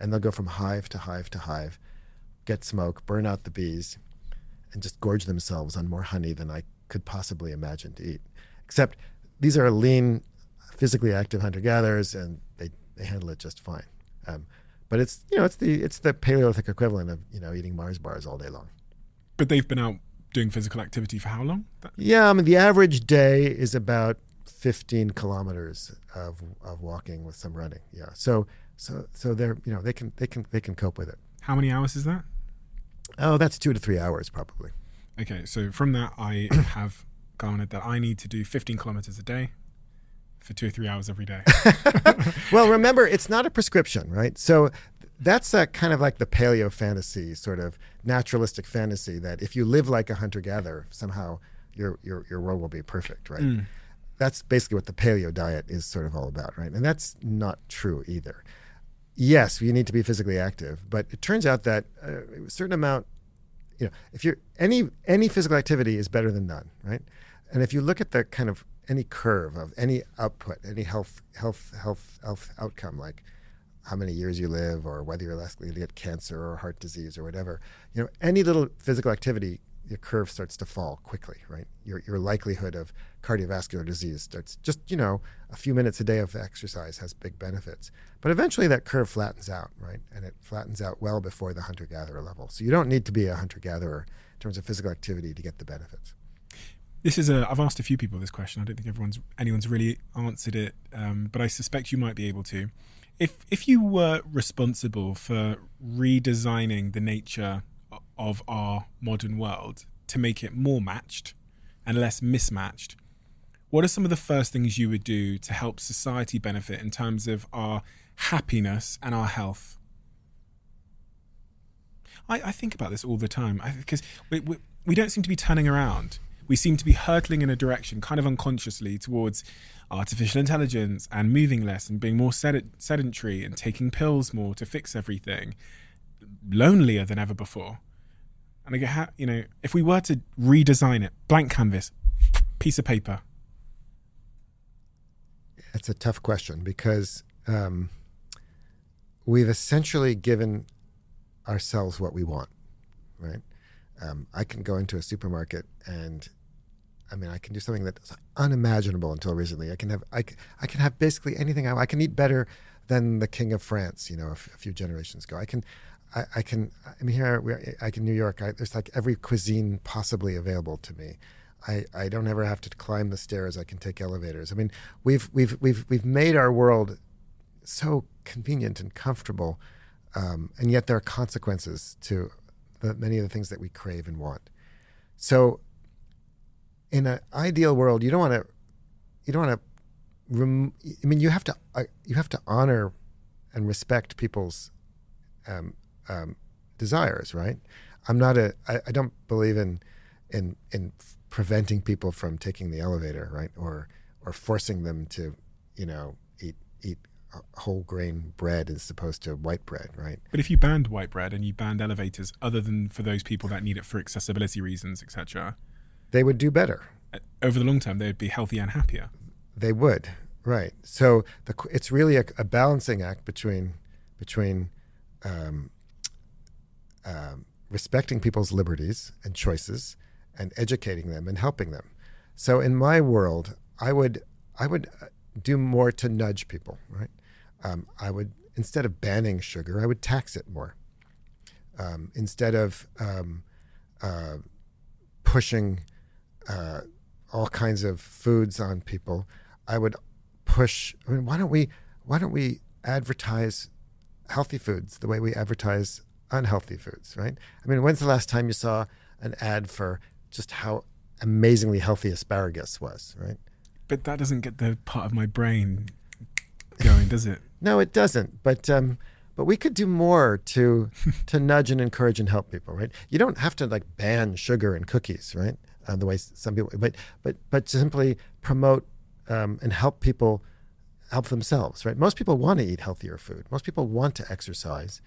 and they'll go from hive to hive to hive, get smoke, burn out the bees, and just gorge themselves on more honey than I could possibly imagine to eat. Except these are lean, physically active hunter gatherers, and they, they handle it just fine. Um, but it's you know it's the it's the Paleolithic equivalent of you know eating Mars bars all day long. But they've been out doing physical activity for how long? Yeah, I mean the average day is about 15 kilometers of of walking with some running. Yeah, so so so they're you know they can they can they can cope with it. How many hours is that? Oh, that's two to three hours probably. Okay, so from that, I [COUGHS] have garnered that I need to do 15 kilometers a day for two or three hours every day. [LAUGHS] well, [LAUGHS] remember, it's not a prescription, right? So that's a kind of like the paleo fantasy, sort of naturalistic fantasy that if you live like a hunter gatherer, somehow your, your, your world will be perfect, right? Mm. That's basically what the paleo diet is sort of all about, right? And that's not true either. Yes, you need to be physically active, but it turns out that uh, a certain amount, you know, if you're any any physical activity is better than none, right? And if you look at the kind of any curve of any output, any health health health health outcome, like how many years you live or whether you're less likely to get cancer or heart disease or whatever, you know, any little physical activity, your curve starts to fall quickly, right? Your your likelihood of cardiovascular disease starts just, you know, a few minutes a day of exercise has big benefits. But eventually that curve flattens out, right? And it flattens out well before the hunter gatherer level. So you don't need to be a hunter gatherer in terms of physical activity to get the benefits. This is a. I've asked a few people this question. I don't think everyone's anyone's really answered it, um, but I suspect you might be able to. If if you were responsible for redesigning the nature of our modern world to make it more matched and less mismatched, what are some of the first things you would do to help society benefit in terms of our happiness and our health? I, I think about this all the time because we, we, we don't seem to be turning around. We seem to be hurtling in a direction, kind of unconsciously, towards artificial intelligence and moving less and being more sed- sedentary and taking pills more to fix everything, lonelier than ever before. And I go, how, you know, if we were to redesign it, blank canvas, piece of paper, That's a tough question because um, we've essentially given ourselves what we want, right? Um, I can go into a supermarket and, I mean, I can do something that's unimaginable until recently. I can have, I, I can have basically anything I, I can eat better than the king of France, you know, a, f- a few generations ago. I can, I, I can, I mean, here we are, I can New York. I, there's like every cuisine possibly available to me. I, I don't ever have to climb the stairs. I can take elevators. I mean, we've we've we've we've made our world so convenient and comfortable, um, and yet there are consequences to the, many of the things that we crave and want. So, in an ideal world, you don't want to you don't want to. I mean, you have to uh, you have to honor and respect people's um, um, desires, right? I'm not a. I, I don't believe in in in preventing people from taking the elevator, right? Or or forcing them to, you know, eat eat whole grain bread as opposed to white bread, right? But if you banned white bread and you banned elevators, other than for those people that need it for accessibility reasons, etc., They would do better. over the long term, they would be healthier and happier. They would, right? So the, it's really a, a balancing act between between um, um, respecting people's liberties and choices and educating them and helping them. So in my world, I would I would uh, do more to nudge people, right? Um, I would instead of banning sugar, I would tax it more. Um, instead of um, uh, pushing uh, all kinds of foods on people, I would push. I mean, why don't we why don't we advertise healthy foods the way we advertise unhealthy foods, right? I mean, when's the last time you saw an ad for just how amazingly healthy asparagus was, right? But that doesn't get the part of my brain going, does it? [LAUGHS] No, it doesn't. But um, but we could do more to [LAUGHS] to nudge and encourage and help people, right? You don't have to like ban sugar and cookies, right? Uh, the way some people, but but but simply promote um, and help people help themselves, right? Most people want to eat healthier food. Most people want to exercise,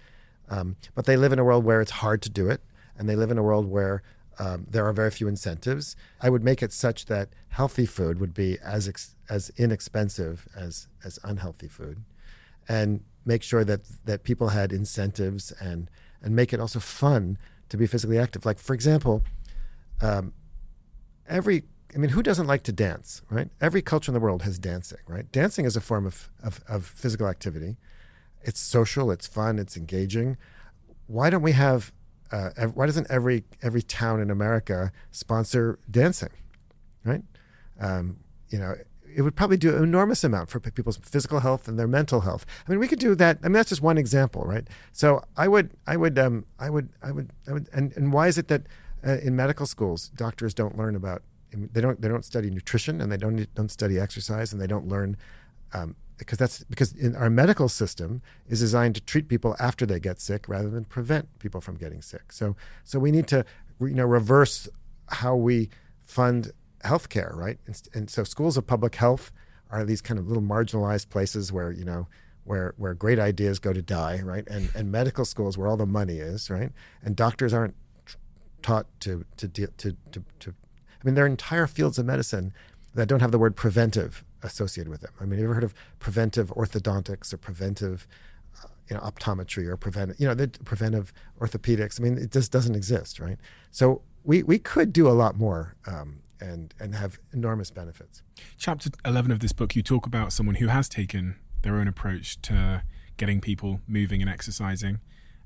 um, but they live in a world where it's hard to do it, and they live in a world where um, there are very few incentives. I would make it such that healthy food would be as ex- as inexpensive as as unhealthy food, and make sure that that people had incentives and and make it also fun to be physically active. Like for example, um, every I mean, who doesn't like to dance, right? Every culture in the world has dancing, right? Dancing is a form of, of, of physical activity. It's social, it's fun, it's engaging. Why don't we have uh, why doesn't every every town in America sponsor dancing, right? Um, you know, it would probably do an enormous amount for people's physical health and their mental health. I mean, we could do that. I mean, that's just one example, right? So I would, I would, um, I would, I would, I would, and, and why is it that uh, in medical schools doctors don't learn about they don't they don't study nutrition and they don't don't study exercise and they don't learn um, because that's because in our medical system is designed to treat people after they get sick rather than prevent people from getting sick. So so we need to you know reverse how we fund healthcare, right? And, and so schools of public health are these kind of little marginalized places where you know where where great ideas go to die, right? And and medical schools where all the money is, right? And doctors aren't taught to to to to, to I mean, there are entire fields of medicine that don't have the word preventive associated with them. I mean, have you ever heard of preventive orthodontics or preventive, uh, you know, optometry or preventive, you know, the preventive orthopedics? I mean, it just doesn't exist, right? So we we could do a lot more um, and and have enormous benefits. Chapter eleven of this book, you talk about someone who has taken their own approach to getting people moving and exercising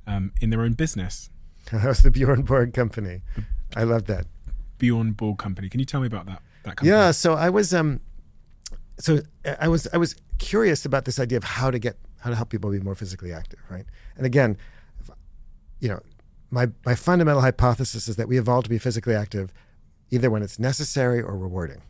um, in their own business. [LAUGHS] that was the Bjorn Borg Company. I love that. Bjorn Borg Company. Can you tell me about that? That company? Yeah. So I was um, so uh, I was I was curious about this idea of how to get how to help people be more physically active, right? And again, you know, my my fundamental hypothesis is that we evolved to be physically active either when it's necessary or rewarding.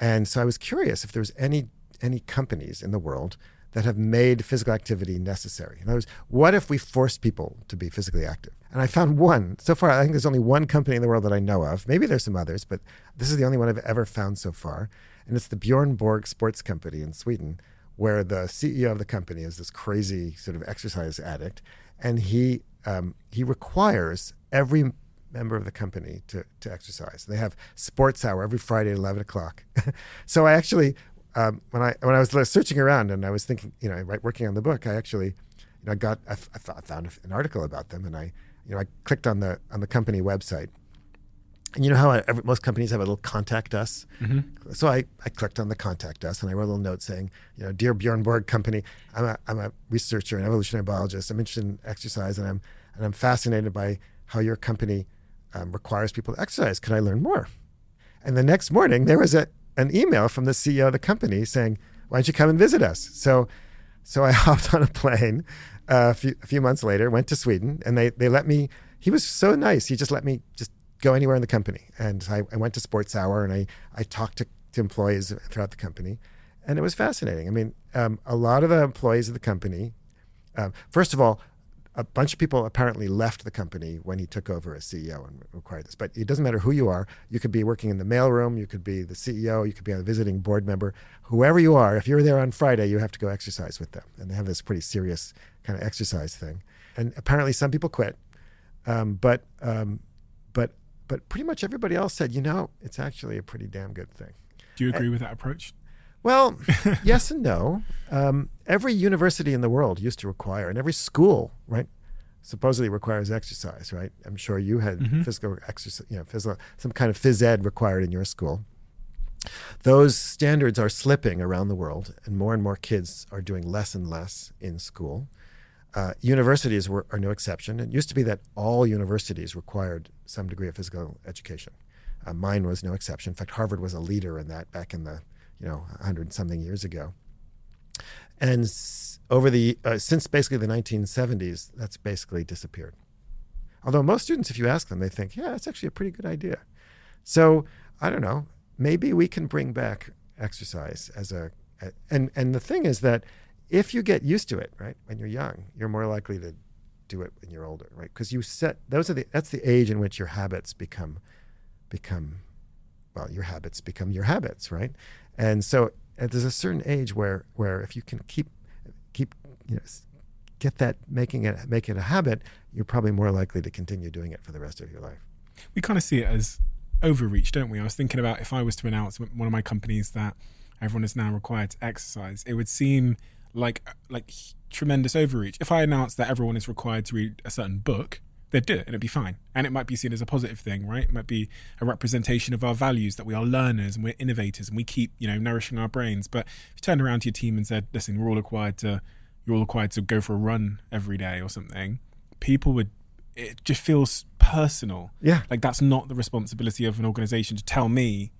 And so I was curious if there was any any companies in the world that have made physical activity necessary. In other words, what if we forced people to be physically active? And I found one. So far, I think there's only one company in the world that I know of. Maybe there's some others, but this is the only one I've ever found so far. And it's the Bjorn Borg Sports Company in Sweden, where the CEO of the company is this crazy sort of exercise addict. And he, um, he requires every member of the company to, to exercise. They have sports hour every Friday at 11 o'clock. [LAUGHS] so I actually, um, when I when I was searching around and I was thinking, you know, right, working on the book, I actually, you know, I got I found an article about them, and I you know, I clicked on the on the company website, and you know how I, every, most companies have a little contact us. Mm-hmm. So I, I clicked on the contact us, and I wrote a little note saying, you know, dear Bjorn Borg Company, I'm a I'm a researcher and evolutionary biologist. I'm interested in exercise, and I'm and I'm fascinated by how your company um, requires people to exercise. Can I learn more? And the next morning, there was a an email from the CEO of the company saying, "Why don't you come and visit us?" So so I [LAUGHS] hopped on a plane uh, a, few, a few months later, went to Sweden, and they, they let me. He was so nice. He just let me just go anywhere in the company. And I, I went to Sports Hour and I, I talked to, to employees throughout the company. And it was fascinating. I mean, um, a lot of the employees of the company, um, first of all, a bunch of people apparently left the company when he took over as CEO and required this. But it doesn't matter who you are. You could be working in the mailroom, you could be the CEO, you could be a visiting board member. Whoever you are, if you're there on Friday, you have to go exercise with them. And they have this pretty serious kind of exercise thing. And apparently, some people quit, um, but um, but but pretty much everybody else said, you know, it's actually a pretty damn good thing. Do you agree and, with that approach? Well, [LAUGHS] yes and no. Um, every university in the world used to require, and every school, right, supposedly requires exercise, right? I'm sure you had mm-hmm. physical exercise, you know, physical, some kind of phys ed required in your school. Those standards are slipping around the world, and more and more kids are doing less and less in school. Uh, universities were, are no exception. It used to be that all universities required some degree of physical education. Uh, mine was no exception. In fact, Harvard was a leader in that back in the you know, 100 something years ago. And over the, uh, since basically the 1970s, that's basically disappeared. Although most students, if you ask them, they think, yeah, that's actually a pretty good idea. So I don't know, maybe we can bring back exercise as a, and, and the thing is that if you get used to it, right, when you're young, you're more likely to do it when you're older, right? Because you set those are the that's the age in which your habits become become well, your habits become your habits, right? And so uh, there's a certain age where where if you can keep keep you know get that making it make it a habit, you're probably more likely to continue doing it for the rest of your life. we kind of see it as overreach, don't we? I was thinking about if I was to announce one of my companies that everyone is now required to exercise, it would seem like like tremendous overreach. If I announced that everyone is required to read a certain book, they'd do it and it'd be fine. And it might be seen as a positive thing, right? It might be a representation of our values that we are learners and we're innovators and we keep, you know, nourishing our brains. But if you turned around to your team and said, listen, we're all required to you're all required to go for a run every day or something, people would it just feels personal. Yeah. Like that's not the responsibility of an organization to tell me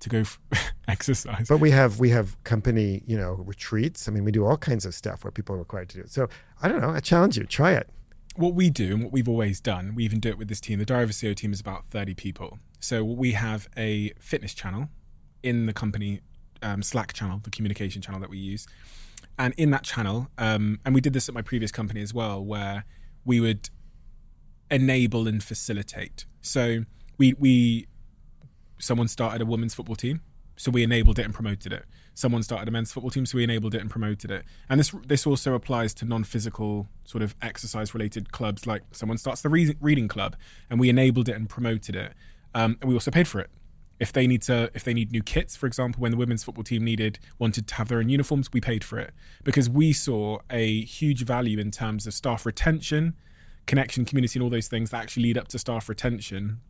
to go [LAUGHS] exercise. But we have we have company, you know, retreats. I mean, we do all kinds of stuff where people are required to do it. So I don't know. I challenge you. Try it. what we do and what we've always done, we even do it with this team. The Diary Of A CEO team is about 30 people. So we have a fitness channel in the company um, Slack channel, the communication channel that we use. And in that channel, um, and we did this at my previous company as well, where we would enable and facilitate. So we we someone started a women's football team, so we enabled it and promoted it. Someone started a men's football team, so we enabled it and promoted it. And this this also applies to non-physical sort of exercise-related clubs. Like someone starts the re- reading club, and we enabled it and promoted it. Um, and we also paid for it. If they need to, if they need new kits, for example, when the women's football team needed wanted to have their own uniforms, we paid for it because we saw a huge value in terms of staff retention, connection, community, and all those things that actually lead up to staff retention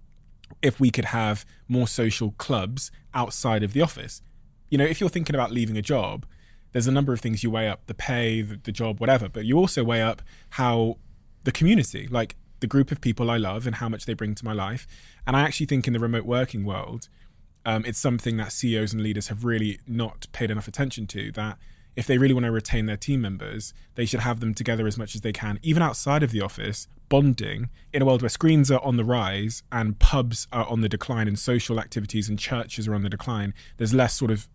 if we could have more social clubs outside of the office. You know, if you're thinking about leaving a job, there's a number of things you weigh up the pay, the, the job, whatever, but you also weigh up how the community, like the group of people I love and how much they bring to my life. And I actually think in the remote working world, um, it's something that CEOs and leaders have really not paid enough attention to. That if they really want to retain their team members, they should have them together as much as they can, even outside of the office, bonding in a world where screens are on the rise and pubs are on the decline and social activities and churches are on the decline. There's less sort of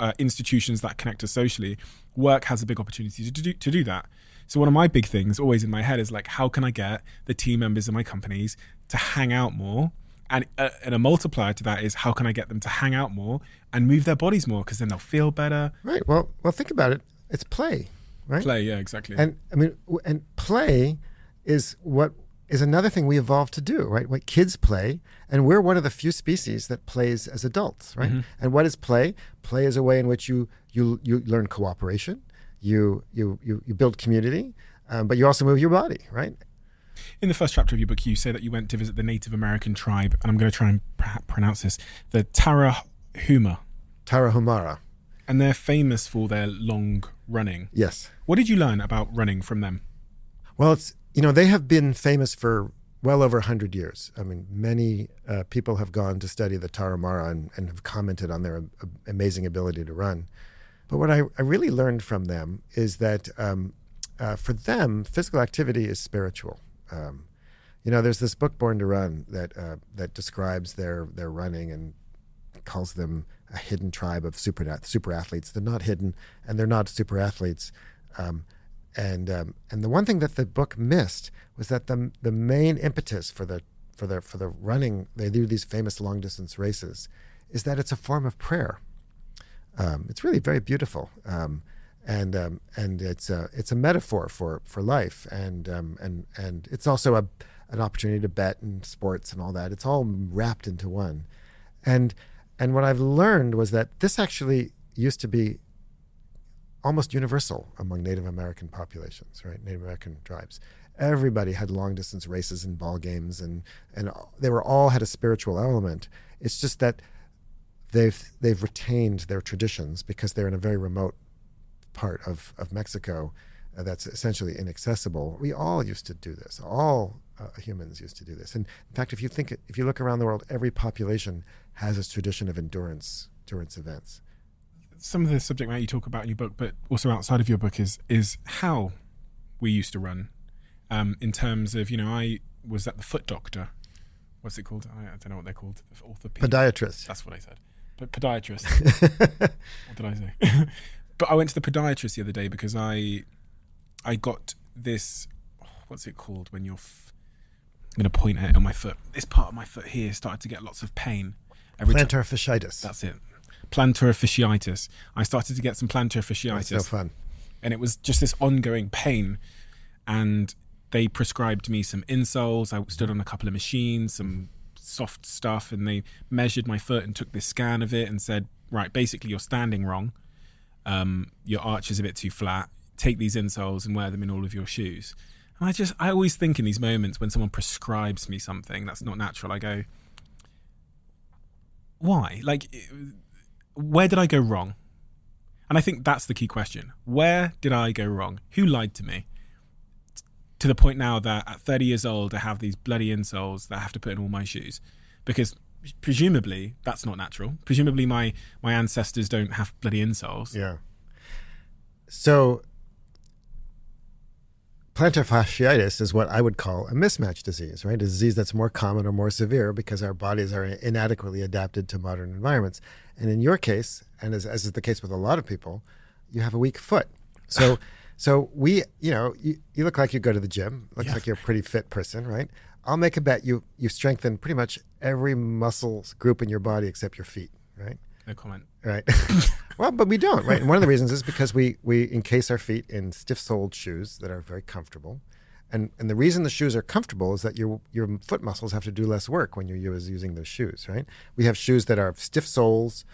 uh, institutions that connect us socially. Work has a big opportunity to do, to do that. So one of my big things always in my head is like, how can I get the team members of my companies to hang out more? And, uh, and a multiplier to that is how can I get them to hang out more and move their bodies more because then they'll feel better. Right. Well, well, think about it. It's play, right? Play, yeah, exactly. And I mean, w- and play is what is another thing we evolved to do, right? What kids play, and we're one of the few species that plays as adults, right? And what is play? Play is a way in which you you you learn cooperation, you you you, you build community, um, but you also move your body, right? In the first chapter of your book, you say that you went to visit the Native American tribe, and I'm going to try and pr- pronounce this, the Tarahuma, Tarahumara, and they're famous for their long running. yes. What did you learn about running from them? Well, it's you know they have been famous for well over hundred years. I mean, many uh, people have gone to study the Tarahumara and, and have commented on their uh, amazing ability to run. But what I, I really learned from them is that um, uh, for them, physical activity is spiritual. Um, you know, there's this book, Born to Run, that uh, that describes their their running and calls them a hidden tribe of super super athletes. They're not hidden, and they're not super athletes. Um, and um, and the one thing that the book missed was that the the main impetus for the for the for the running they do these famous long distance races is that it's a form of prayer. Um, it's really very beautiful, um, and um, and it's a it's a metaphor for for life, and um, and and it's also a an opportunity to bet and sports and all that. It's all wrapped into one, and and what I've learned was that this actually used to be almost universal among Native American populations, right? Native American tribes. Everybody had long distance races and ball games, and and they were all had a spiritual element. It's just that they've they've retained their traditions because they're in a very remote part of of Mexico uh, that's essentially inaccessible. We all used to do this. All uh, humans used to do this. And in fact, if you think if you look around the world, every population has a tradition of endurance endurance events. Some of the subject matter you talk about in your book, but also outside of your book, is is how we used to run. Um, in terms of, you know, I was at the foot doctor. What's it called? I, I don't know what they're called. Orthopedic. Podiatrist. That's what I said. But podiatrist. [LAUGHS] what did I say? [LAUGHS] But I went to the podiatrist the other day because I I got this what's it called when you're f- I'm going to point at it on my foot. This part of my foot here started to get lots of pain. Every Plantar fasciitis. that's it. Plantar fasciitis. I started to get some plantar fasciitis. That's no fun. and it was just this ongoing pain. And they prescribed me some insoles. I stood on a couple of machines, some soft stuff, and they measured my foot and took this scan of it and said, right, basically you're standing wrong. Um, your arch is a bit too flat. Take these insoles and wear them in all of your shoes. And I just, I always think in these moments when someone prescribes me something that's not natural, I go, why? Like, where did I go wrong? And I think that's the key question. Where did I go wrong? Who lied to me? To the point now that at 30 years old, I have these bloody insoles that I have to put in all my shoes because presumably that's not natural. Presumably my, my ancestors don't have bloody insoles. Yeah. So, plantar fasciitis is what I would call a mismatch disease, right? A disease that's more common or more severe because our bodies are inadequately adapted to modern environments. And in your case, and as, as is the case with a lot of people, you have a weak foot. So, [SIGHS] so we, you know, you, you look like you go to the gym. Looks Yeah. like you're a pretty fit person, right? I'll make a bet you you strengthen pretty much every muscle group in your body except your feet, right? No comment. Right. [LAUGHS] well, but we don't, right? And one of the reasons is because we we encase our feet in stiff-soled shoes that are very comfortable. And and the reason the shoes are comfortable is that your your foot muscles have to do less work when you're using those shoes, right? We have shoes that are stiff soles,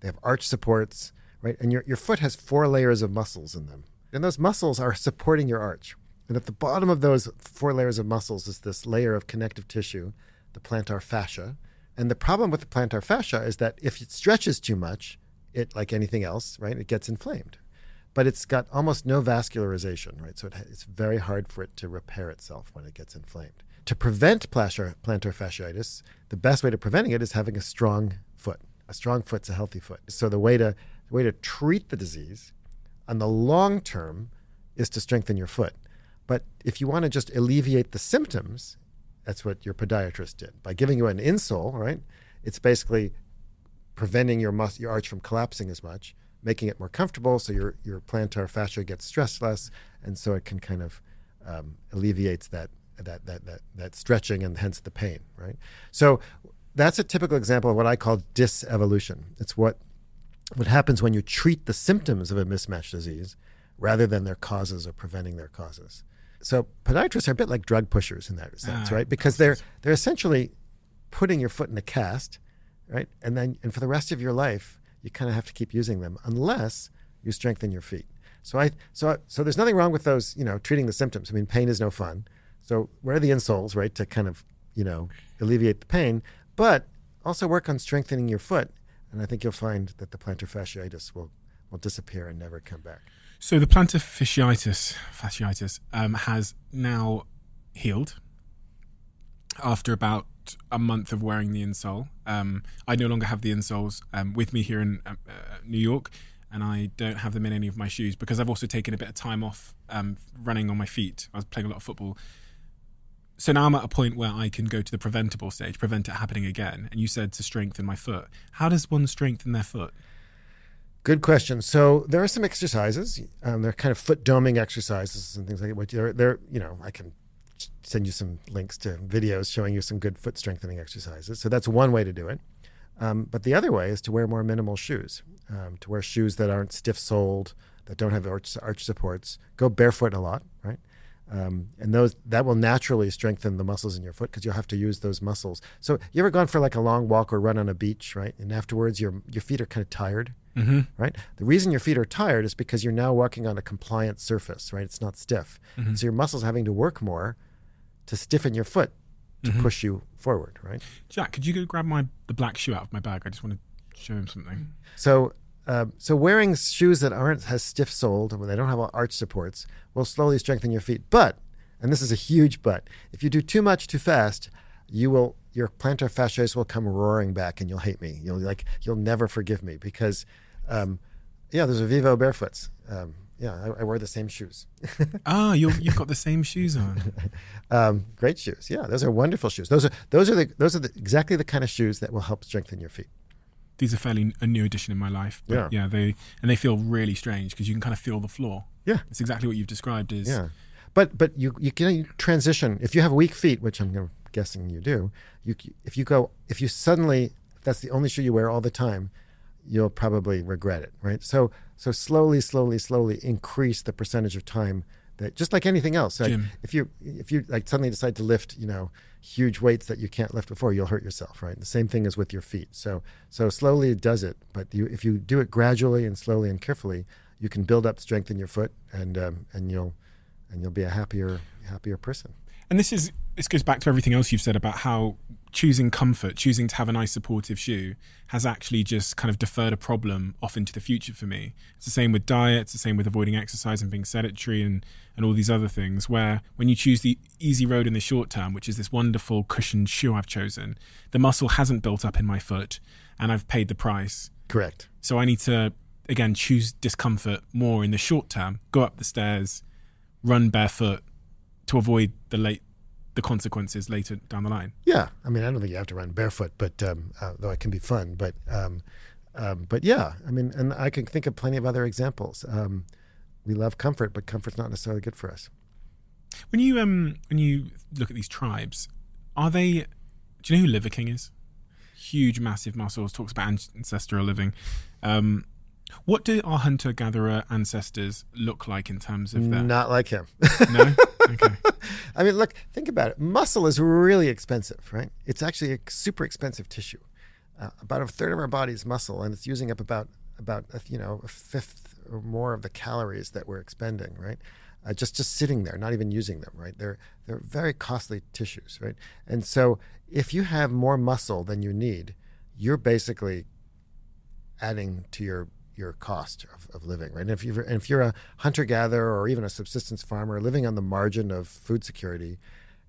they have arch supports, right? And your your foot has four layers of muscles in them. And those muscles are supporting your arch. And at the bottom of those four layers of muscles is this layer of connective tissue, the plantar fascia. And the problem with the plantar fascia is that if it stretches too much, it like anything else, right, it gets inflamed. But it's got almost no vascularization, right? So it, it's very hard for it to repair itself when it gets inflamed. To prevent plantar, plantar fasciitis, the best way to preventing it is having a strong foot. A strong foot's a healthy foot. So the way to the way to treat the disease on the long term is to strengthen your foot. But if you want to just alleviate the symptoms, that's what your podiatrist did. By giving you an insole, right? It's basically preventing your mus- your arch from collapsing as much, making it more comfortable so your your plantar fascia gets stressed less, and so it can kind of um, alleviates that that that that that stretching and hence the pain, right? So that's a typical example of what I call dysevolution. It's what what happens when you treat the symptoms of a mismatched disease rather than their causes or preventing their causes. So podiatrists are a bit like drug pushers in that sense, Ah, right? Because they're they're essentially putting your foot in a cast, right? And then and for the rest of your life, you kind of have to keep using them unless you strengthen your feet. So I so so there's nothing wrong with those, you know, treating the symptoms. I mean, pain is no fun. So wear the insoles, right, to kind of, you know, alleviate the pain, but also work on strengthening your foot, and I think you'll find that the plantar fasciitis will will disappear and never come back. So the plantar fasciitis, fasciitis um, has now healed after about a month of wearing the insole. Um, I no longer have the insoles um, with me here in uh, uh, New York, and I don't have them in any of my shoes because I've also taken a bit of time off um, running on my feet. I was playing a lot of football. So now I'm at a point where I can go to the preventable stage, prevent it happening again. And you said to strengthen my foot. How does one strengthen their foot? Good question. So there are some exercises. Um, they're kind of foot doming exercises and things like that. Which they're, they're, you know, I can send you some links to videos showing you some good foot strengthening exercises. So that's one way to do it. Um, but the other way is to wear more minimal shoes, um, to wear shoes that aren't stiff soled, that don't have arch, arch supports. Go barefoot a lot, right? Um, and those that will naturally strengthen the muscles in your foot because you'll have to use those muscles. So you ever gone for like a long walk or run on a beach, right? And afterwards your your feet are kind of tired, Mm-hmm. right? The reason your feet are tired is because you're now walking on a compliant surface, right? It's not stiff, Mm-hmm. so your muscles having to work more to stiffen your foot to Mm-hmm. push you forward, right? Jack, could you go grab my the black shoe out of my bag? I just want to show him something. So, uh, so wearing shoes that aren't as stiff soled and when they don't have arch supports will slowly strengthen your feet. But, and this is a huge but, if you do too much too fast, you will your plantar fasciitis will come roaring back, and you'll hate me. You'll like you'll never forgive me because, um, yeah, those are Vivo barefoots. Um, yeah, I, I wear the same shoes. [LAUGHS] Ah, you're, you've got the same shoes on. [LAUGHS] um, great shoes. Yeah, those are wonderful shoes. Those are those are the those are the, exactly the kind of shoes that will help strengthen your feet. These are fairly a new addition in my life. But Yeah. yeah, they and they feel really strange because you can kind of feel the floor. Yeah. It's exactly what you've described. Is Yeah, but but you you can transition if you have weak feet, which I'm guessing you do. You if you go if you suddenly if that's the only shoe you wear all the time, you'll probably regret it, right? So so slowly, slowly, slowly increase the percentage of time that just like anything else. Like if you if you like suddenly decide to lift, you know, huge weights that you can't lift before, you'll hurt yourself, right? The same thing is with your feet. So so slowly it does it, but you if you do it gradually and slowly and carefully, you can build up strength in your foot, and um, and you'll and you'll be a happier happier person. And this is this goes back to everything else you've said about how choosing comfort, choosing to have a nice supportive shoe, has actually just kind of deferred a problem off into the future for me. It's the same with diet, it's the same with avoiding exercise and being sedentary and, and all these other things, where when you choose the easy road in the short term, which is this wonderful cushioned shoe I've chosen, the muscle hasn't built up in my foot and I've paid the price. Correct. So I need to again choose discomfort more in the short term, go up the stairs, run barefoot to avoid the late the consequences later down the line. Yeah, I mean, I don't think you have to run barefoot, but um, uh, though it can be fun, but um, um, but yeah, I mean, and I can think of plenty of other examples. Um, we love comfort, but comfort's not necessarily good for us. When you um when you look at these tribes, are they do you know who Liver King is? Huge massive muscles, talks about ancestral living. Um what do our hunter gatherer ancestors look like in terms of that? Not like him. No? [LAUGHS] Okay. [LAUGHS] I mean, look, think about it. Muscle is really expensive, right? It's actually a super expensive tissue. Uh, about a third of our body is muscle, and it's using up about about you know a fifth or more of the calories that we're expending, right? Uh, just just sitting there, not even using them, right? They're they're very costly tissues, right? And so if you have more muscle than you need, you're basically adding to your your cost of, of living, right? And if you're and if you're a hunter gatherer or even a subsistence farmer living on the margin of food security,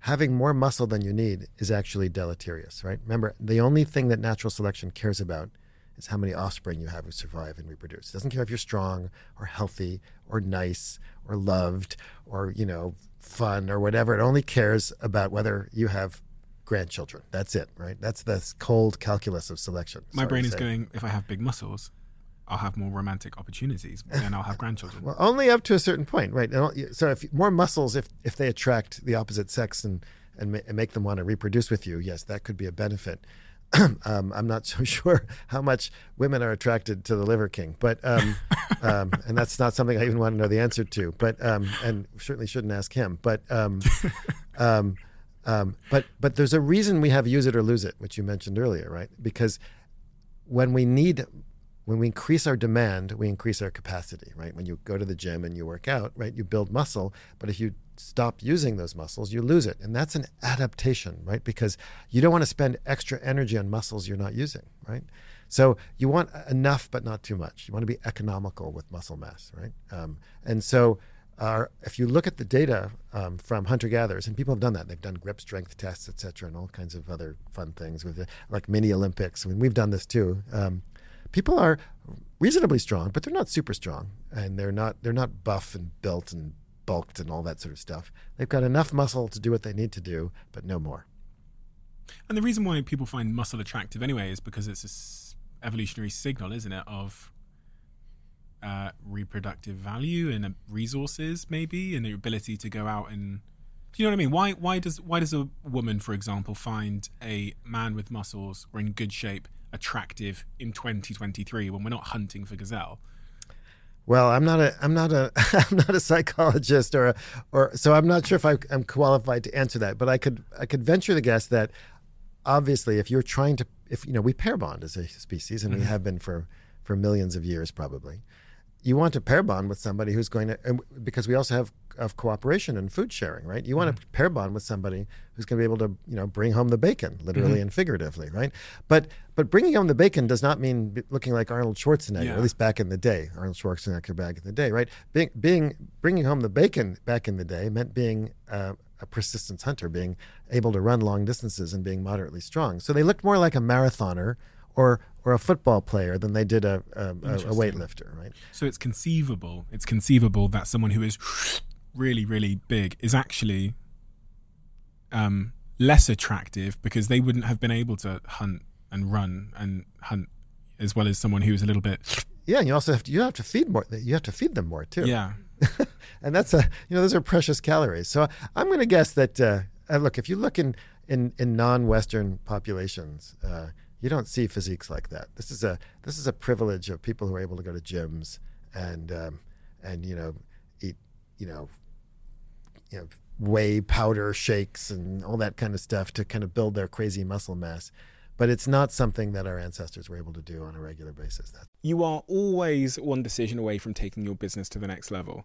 having more muscle than you need is actually deleterious, right? Remember, the only thing that natural selection cares about is how many offspring you have who survive and reproduce. It doesn't care if you're strong or healthy or nice or loved or you know fun or whatever. It only cares about whether you have grandchildren. That's it, right? That's the cold calculus of selection. My brain is going if I have big muscles, I'll have more romantic opportunities [LAUGHS] and I'll have grandchildren. Well, only up to a certain point, right? And So if more muscles, if if they attract the opposite sex and and, ma- and make them want to reproduce with you, yes, that could be a benefit. [CLEARS THROAT] um, I'm not [LAUGHS] so sure how much women are attracted to the Liver King, but um, [LAUGHS] um, and that's not something I even want to know the answer to. But um, and certainly shouldn't ask him. But um, um, um, but but there's a reason we have use it or lose it, which you mentioned earlier, right? Because when we need when we increase our demand, we increase our capacity, right? When you go to the gym and you work out, right, you build muscle, but if you stop using those muscles, you lose it. And that's an adaptation, right? Because you don't want to spend extra energy on muscles you're not using, right? So you want enough, but not too much. You want to be economical with muscle mass, right? Um, and so uh, if you look at the data um, from hunter gatherers, and people have done that, they've done grip strength tests, et cetera, and all kinds of other fun things with it, like mini Olympics. I mean, we've done this too. Um, people are reasonably strong, but they're not super strong, and they're not they're not buff and built and bulked and all that sort of stuff. They've got enough muscle to do what they need to do, but no more. And the reason why people find muscle attractive anyway is because it's this evolutionary signal, isn't it, of uh, reproductive value and uh, resources, maybe, and the ability to go out and. Do you know what I mean? Why why does why does a woman, for example, find a man with muscles or in good shape attractive in 2023 when we're not hunting for gazelle? Well, I'm not a I'm not a [LAUGHS] I'm not a psychologist or a, or so I'm not sure if I, I'm qualified to answer that. But I could I could venture the guess that obviously if you're trying to if you know we pair bond as a species and we mm-hmm. have been for for millions of years probably. You want to pair bond with somebody who's going to because we also have of cooperation and food sharing, right? You want to pair bond with somebody who's going to be able to you know bring home the bacon, literally and figuratively, right? But but bringing home the bacon does not mean looking like Arnold Schwarzenegger, Yeah. at least back in the day. Arnold Schwarzenegger back in the day, right? Being, being bringing home the bacon back in the day meant being uh, a persistence hunter, being able to run long distances and being moderately strong. So they looked more like a marathoner or or a football player than they did a a, a, weightlifter, right? So it's conceivable. It's conceivable that someone who is really, really big is actually um, less attractive because they wouldn't have been able to hunt and run and hunt as well as someone who's a little bit. Yeah, and you also have to you have to feed more. You have to feed them more too. Yeah. [LAUGHS] and that's a you know those are precious calories. So I'm going to guess that uh, uh, look if you look in in, in non-Western populations, uh, you don't see physiques like that. This is a this is a privilege of people who are able to go to gyms and um, and you know eat you know you know whey powder shakes and all that kind of stuff to kind of build their crazy muscle mass. But it's not something that our ancestors were able to do on a regular basis. That's You are always one decision away from taking your business to the next level.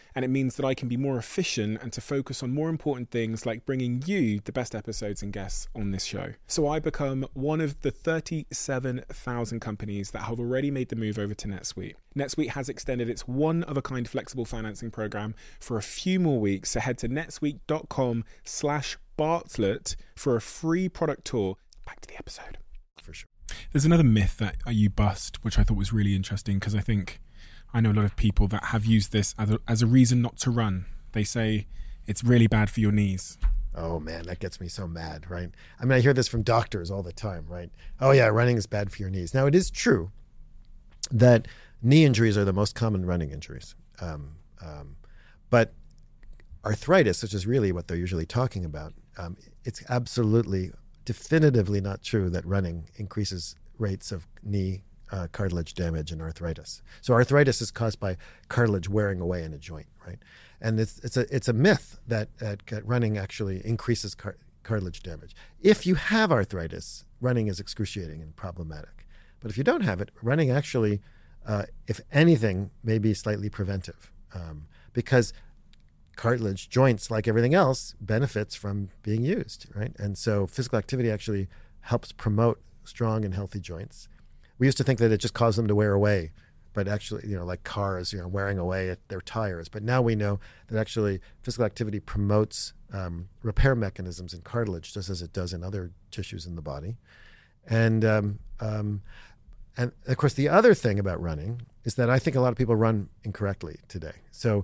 and it means that I can be more efficient and to focus on more important things like bringing you the best episodes and guests on this show. So I become one of the 37,000 companies that have already made the move over to NetSuite. NetSuite has extended its one of a kind flexible financing program for a few more weeks, so head to netsuite.com slash Bartlett for a free product tour. Back to the episode. for sure. There's another myth that you bust, which I thought was really interesting because I think I know a lot of people that have used this as a, as a reason not to run. They say it's really bad for your knees. Oh man, that gets me so mad, right? I mean, I hear this from doctors all the time, right? Oh yeah, running is bad for your knees. Now it is true that knee injuries are the most common running injuries, um, um, but arthritis, which is really what they're usually talking about, um, it's absolutely, definitively not true that running increases rates of knee uh, cartilage damage and arthritis. So arthritis is caused by cartilage wearing away in a joint, right? And it's it's a it's a myth that, running actually increases car- cartilage damage. If you have arthritis, running is excruciating and problematic. But if you don't have it, running actually, uh, if anything, may be slightly preventive um, because cartilage joints, like everything else, benefits from being used, right? And so physical activity actually helps promote strong and healthy joints we used to think that it just caused them to wear away, but actually, you know, like cars, you know, wearing away at their tires. But now we know that actually physical activity promotes um, repair mechanisms in cartilage, just as it does in other tissues in the body. And um, um, and of course, the other thing about running is that I think a lot of people run incorrectly today. So.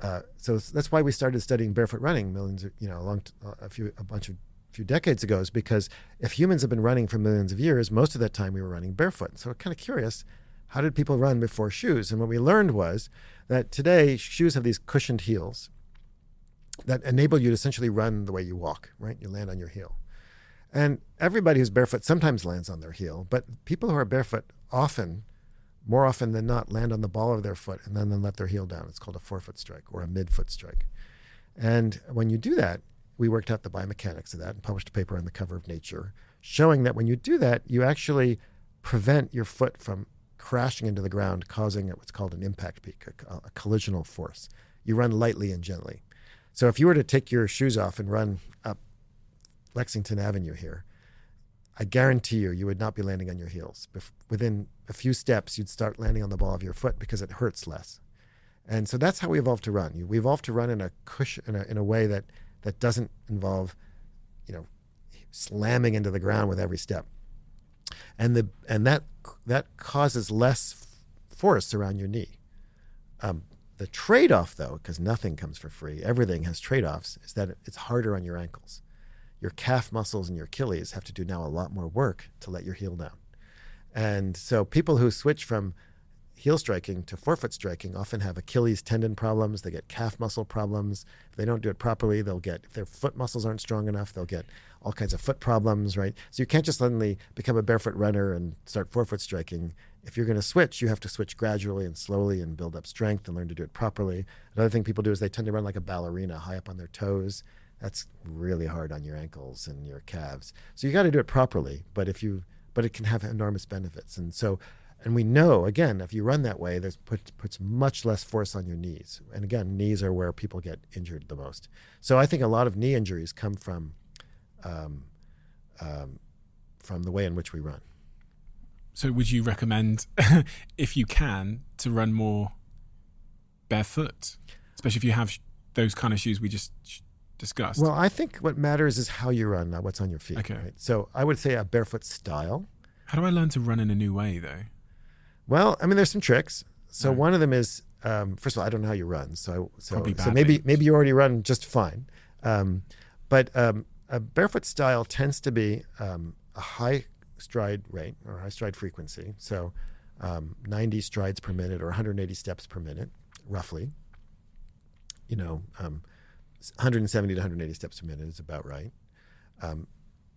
Uh, so that's why we started studying barefoot running millions, of, you know, a long, a few, a bunch of few decades ago is because if humans have been running for millions of years, most of that time we were running barefoot. So we're kind of curious, how did people run before shoes? And what we learned was that today shoes have these cushioned heels that enable you to essentially run the way you walk, right? You land on your heel. And everybody who's barefoot sometimes lands on their heel, but people who are barefoot often, more often than not, land on the ball of their foot and then, then let their heel down. It's called a forefoot strike or a midfoot strike. And when you do that, we worked out the biomechanics of that and published a paper on the cover of Nature showing that when you do that, you actually prevent your foot from crashing into the ground, causing what's called an impact peak, a, a collisional force. You run lightly and gently. So if you were to take your shoes off and run up Lexington Avenue here, I guarantee you, you would not be landing on your heels. Within a few steps, you'd start landing on the ball of your foot because it hurts less. And so that's how we evolved to run. We evolved to run in a cushion, in a, in a way that that doesn't involve, you know, slamming into the ground with every step. And the and that that causes less force around your knee. Um, the trade-off, though, because nothing comes for free, everything has trade-offs, is that it's harder on your ankles. Your calf muscles and your Achilles have to do now a lot more work to let your heel down. And so people who switch from heel striking to forefoot striking often have Achilles tendon problems. They get calf muscle problems. If they don't do it properly, they'll get, if their foot muscles aren't strong enough, they'll get all kinds of foot problems, right? So you can't just suddenly become a barefoot runner and start forefoot striking. If you're going to switch, you have to switch gradually and slowly and build up strength and learn to do it properly. Another thing people do is they tend to run like a ballerina, high up on their toes. That's really hard on your ankles and your calves. So you got to do it properly, but if you, but it can have enormous benefits. And so and we know, again, if you run that way, there's put, puts much less force on your knees. And again, knees are where people get injured the most. So I think a lot of knee injuries come from um, um, from the way in which we run. So, would you recommend, [LAUGHS] if you can, to run more barefoot, especially if you have sh- those kind of shoes we just sh- discussed? Well, I think what matters is how you run, not what's on your feet. Okay. Right? So I would say a barefoot style. How do I learn to run in a new way, though? Well, I mean, there's some tricks. So Right. one of them is, um, first of all, I don't know how you run. So so, so maybe maybe you already run just fine. Um, but um, a barefoot style tends to be um, a high stride rate or high stride frequency. So um, 90 strides per minute or 180 steps per minute, roughly. You know, um, 170 to 180 steps per minute is about right. Um,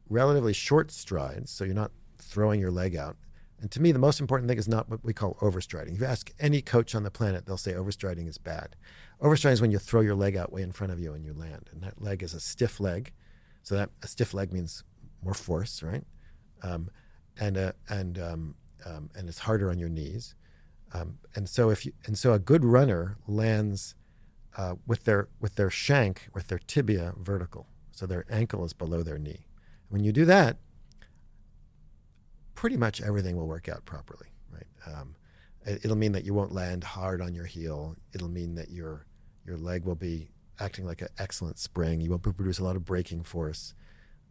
relatively short strides, so you're not throwing your leg out. And to me, the most important thing is not what we call overstriding. If you ask any coach on the planet, they'll say overstriding is bad. Overstriding is when you throw your leg out way in front of you and you land. And that leg is a stiff leg. So that a stiff leg means more force, right? Um, and uh, and um, um, and it's harder on your knees. Um, and so if you and so a good runner lands uh, with their with their shank with their tibia vertical, so their ankle is below their knee. When you do that, pretty much everything will work out properly, right? Um, it, it'll mean that you won't land hard on your heel. It'll mean that your your leg will be acting like an excellent spring. You won't produce a lot of braking force.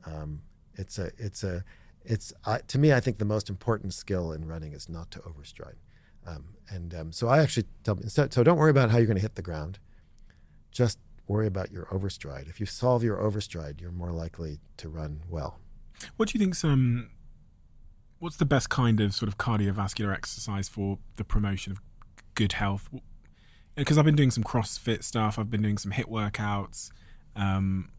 Um, it's a it's a it's uh, to me. I think the most important skill in running is not to overstride. Um, and um, so I actually tell so, so don't worry about how you're going to hit the ground. Just worry about your overstride. If you solve your overstride, you're more likely to run well. What do you think um, what's the best kind of sort of cardiovascular exercise for the promotion of good health? Because I've been doing some CrossFit stuff, I've been doing some HIIT workouts. Um,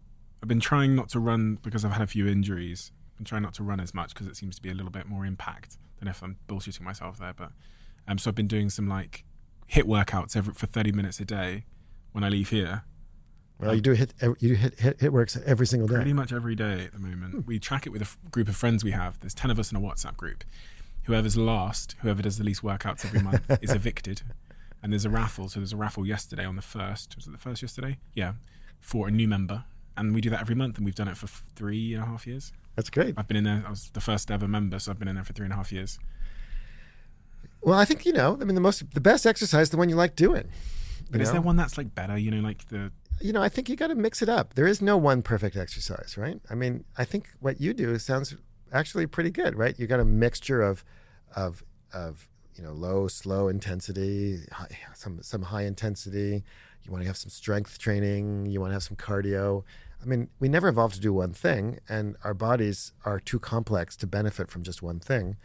I've been trying not to run because I've had a few injuries. I'm trying not to run as much because it seems to be a little bit more impact than if I'm bullshitting myself there. But um, so I've been doing some like HIIT workouts every for 30 minutes a day when I leave here. Well, you do hit you do hit, hit hit works every single day. Pretty much every day at the moment. We track it with a f- group of friends we have. There's 10 of us in a WhatsApp group. Whoever's last, whoever does the least workouts every month, [LAUGHS] is evicted. And there's a raffle. So there's a raffle yesterday on the first. Was it the first yesterday? Yeah. For a new member. And we do that every month. And we've done it for f- three and a half years. That's great. I've been in there. I was the first ever member. So I've been in there for three and a half years. Well, I think you know. I mean, the most the best exercise, is the one you like doing. But you is know? there one that's like better? You know, like the. You know, I think you got to mix it up. There is no one perfect exercise, right? I mean, I think what you do sounds actually pretty good, right? You got a mixture of, of, of you know, low, slow intensity, high, some some high intensity. You want to have some strength training. You want to have some cardio. I mean, we never evolved to do one thing, and our bodies are too complex to benefit from just one thing.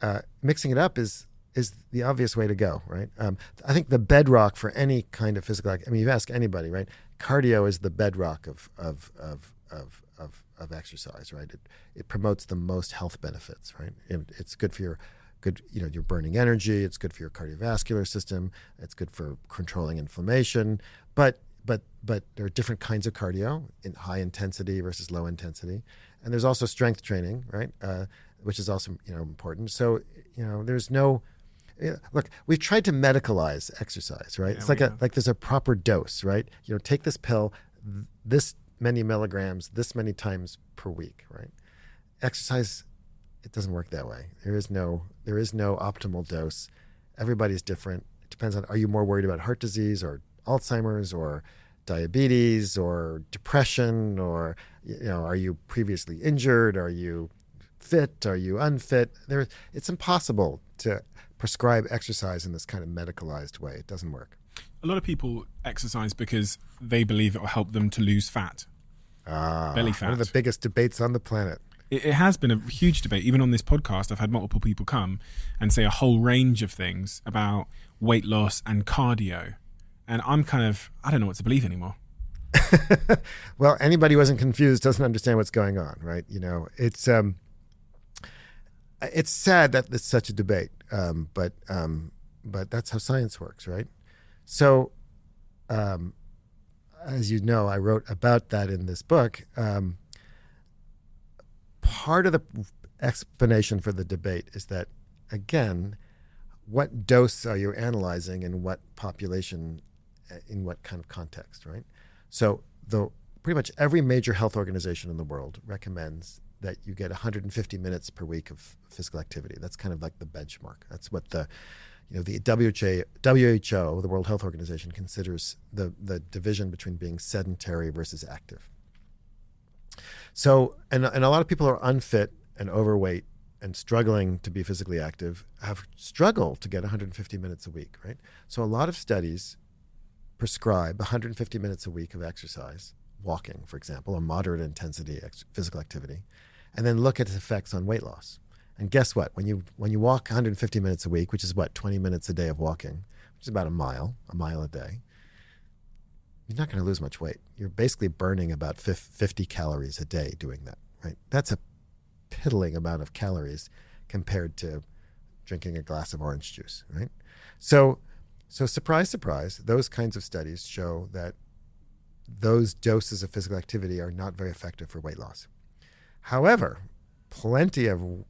Uh, mixing it up is is the obvious way to go, right? Um, I think the bedrock for any kind of physical. activity, I mean, you ask anybody, right? Cardio is the bedrock of of of of of, of exercise, right? It it promotes the most health benefits, right? It, it's good for your good, you know, you're burning energy. It's good for your cardiovascular system. It's good for controlling inflammation. But but but there are different kinds of cardio in high intensity versus low intensity, and there's also strength training, right? Uh, which is also you know important. So you know, there's no yeah, look, we've tried to medicalize exercise, right? it's like a have. like there's a proper dose, right? You know, take this pill, this many milligrams, this many times per week, right? Exercise, it doesn't work that way. There is no there is no optimal dose. Everybody's different. It depends on are you more worried about heart disease or Alzheimer's or diabetes or depression or you know are you previously injured? Are you fit? Are you unfit? There, it's impossible to prescribe exercise in this kind of medicalized way. It doesn't work. A lot of people exercise because they believe it will help them to lose fat. Ah, Belly One of the biggest debates on the planet. it, it has been a huge debate. Even on this podcast, I've had multiple people come and say a whole range of things about weight loss and cardio. And I'm kind of, I don't know what to believe anymore. [LAUGHS] Well, anybody who isn't confused doesn't understand what's going on, right? You know, it's um, it's sad that it's such a debate, um, but um, but that's how science works, right? So, um, as you know, I wrote about that in this book. Um, part of the explanation for the debate is that, again, what dose are you analyzing in what population, uh, in what kind of context, right? So, the pretty much every major health organization in the world recommends that you get 150 minutes per week of physical activity. That's kind of like the benchmark. That's what the you know the WHO, WHO the World Health Organization considers the the division between being sedentary versus active. So and and a lot of people are unfit and overweight and struggling to be physically active have struggled to get 150 minutes a week, right? So a lot of studies prescribe 150 minutes a week of exercise, walking, for example, a moderate intensity ex- physical activity, and then look at its effects on weight loss. And guess what? When you when you walk 150 minutes a week, which is what 20 minutes a day of walking, which is about a mile, a mile a day, you're not going to lose much weight. You're basically burning about 50 calories a day doing that, right? That's a piddling amount of calories compared to drinking a glass of orange juice, right? So, so surprise, surprise, those kinds of studies show that those doses of physical activity are not very effective for weight loss. However, plenty of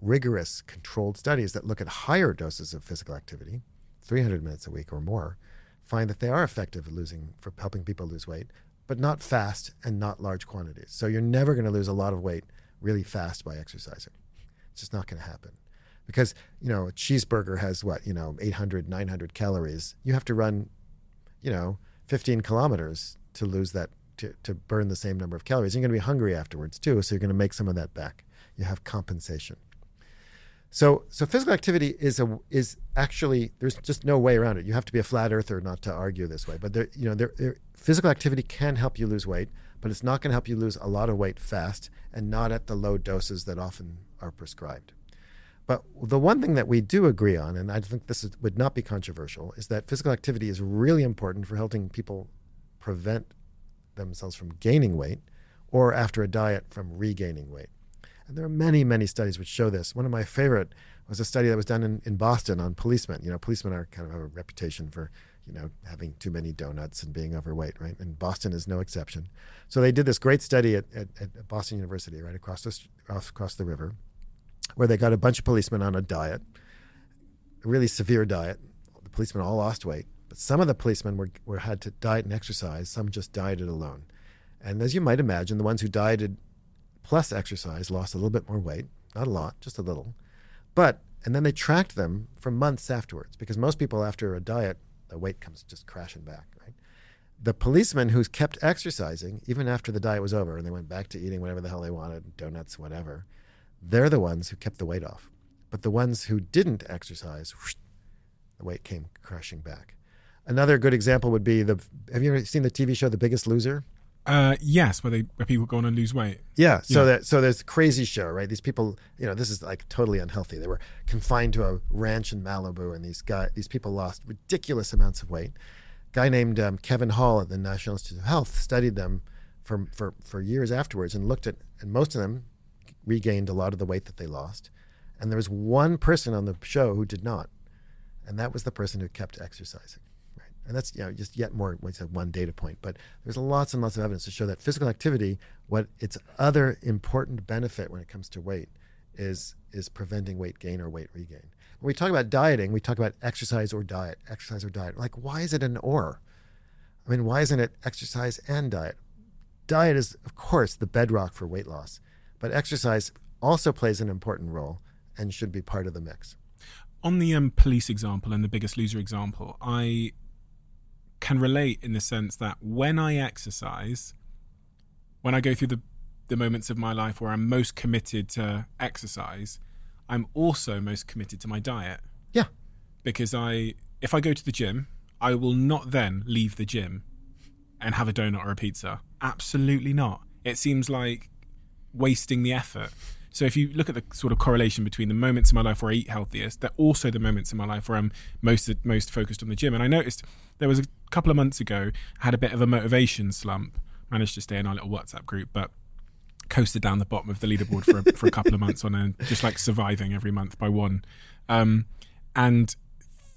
rigorous controlled studies that look at higher doses of physical activity, 300 minutes a week or more, find that they are effective at losing for helping people lose weight, but not fast and not large quantities. So you're never going to lose a lot of weight really fast by exercising. It's just not going to happen. Because, you know, a cheeseburger has what, you know, 800, 900 calories. You have to run, you know, 15 kilometers to lose that, to, to burn the same number of calories. You're going to be hungry afterwards too, so you're going to make some of that back. You have compensation. So, so physical activity is a is actually there's just no way around it. You have to be a flat earther not to argue this way. But there, you know, there, there physical activity can help you lose weight but it's not going to help you lose a lot of weight fast and not at the low doses that often are prescribed. But the one thing that we do agree on, and I think this is, would not be controversial, is that physical activity is really important for helping people prevent themselves from gaining weight or after a diet from regaining weight. And there are many, many studies which show this. One of my favorite was a study that was done in, in Boston on policemen. You know, policemen are kind of have a reputation for you know, having too many donuts and being overweight, right? And Boston is no exception. So they did this great study at, at, at Boston University, right across the, across the river, where they got a bunch of policemen on a diet, a really severe diet. The policemen all lost weight, but some of the policemen were, were had to diet and exercise. Some just dieted alone. And as you might imagine, the ones who dieted plus exercise lost a little bit more weight, not a lot, just a little. But and then they tracked them for months afterwards because most people after a diet the weight comes just crashing back, right? The policemen who kept exercising, even after the diet was over and they went back to eating whatever the hell they wanted, donuts, whatever, they're the ones who kept the weight off. But the ones who didn't exercise, whoosh, the weight came crashing back. Another good example would be the. Have you ever seen the TV show The Biggest Loser? Uh, yes, where they where people go on and lose weight. Yeah, so yeah. that so there's a crazy show, right? These people, you know, this is like totally unhealthy. They were confined to a ranch in Malibu, and these guy, these people lost ridiculous amounts of weight. guy named um, Kevin Hall at the National Institute of Health studied them for for for years afterwards, and looked at, and most of them regained a lot of the weight that they lost, and there was one person on the show who did not, and that was the person who kept exercising and that's you know just yet more like said, one data point. But there's lots and lots of evidence to show that physical activity what its other important benefit when it comes to weight is is preventing weight gain or weight regain. When we talk about dieting we talk about exercise or diet exercise or diet. Like why is it an or? I mean why isn't it exercise and diet? Diet is of course the bedrock for weight loss but exercise also plays an important role and should be part of the mix. On the um, police example and the biggest loser example i can relate in the sense that when I exercise, when I go through the, the moments of my life where I'm most committed to exercise, I'm also most committed to my diet. Yeah. Because I if I go to the gym, I will not then leave the gym and have a donut or a pizza. Absolutely not. It seems like wasting the effort. So if you look at the sort of correlation between the moments in my life where I eat healthiest, they're also the moments in my life where I'm most most focused on the gym. And I noticed there was a couple of months ago, I had a bit of a motivation slump. Managed to stay in our little WhatsApp group, but coasted down the bottom of the leaderboard for a, for a couple of months on and just like surviving every month by one. Um, and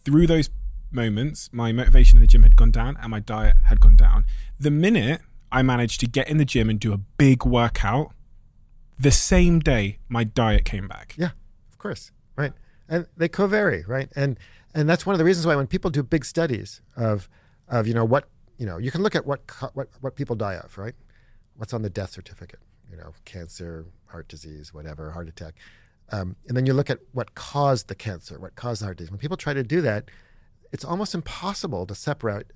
through those moments, my motivation in the gym had gone down and my diet had gone down. The minute I managed to get in the gym and do a big workout, the same day my diet came back. Yeah, of course, right. And they co-vary, right? And and that's one of the reasons why when people do big studies of of you know what you know you can look at what what what people die of, right? What's on the death certificate? you know, cancer, heart disease, whatever, heart attack. Um, and then you look at what caused the cancer, what caused the heart disease. When people try to do that, it's almost impossible to separate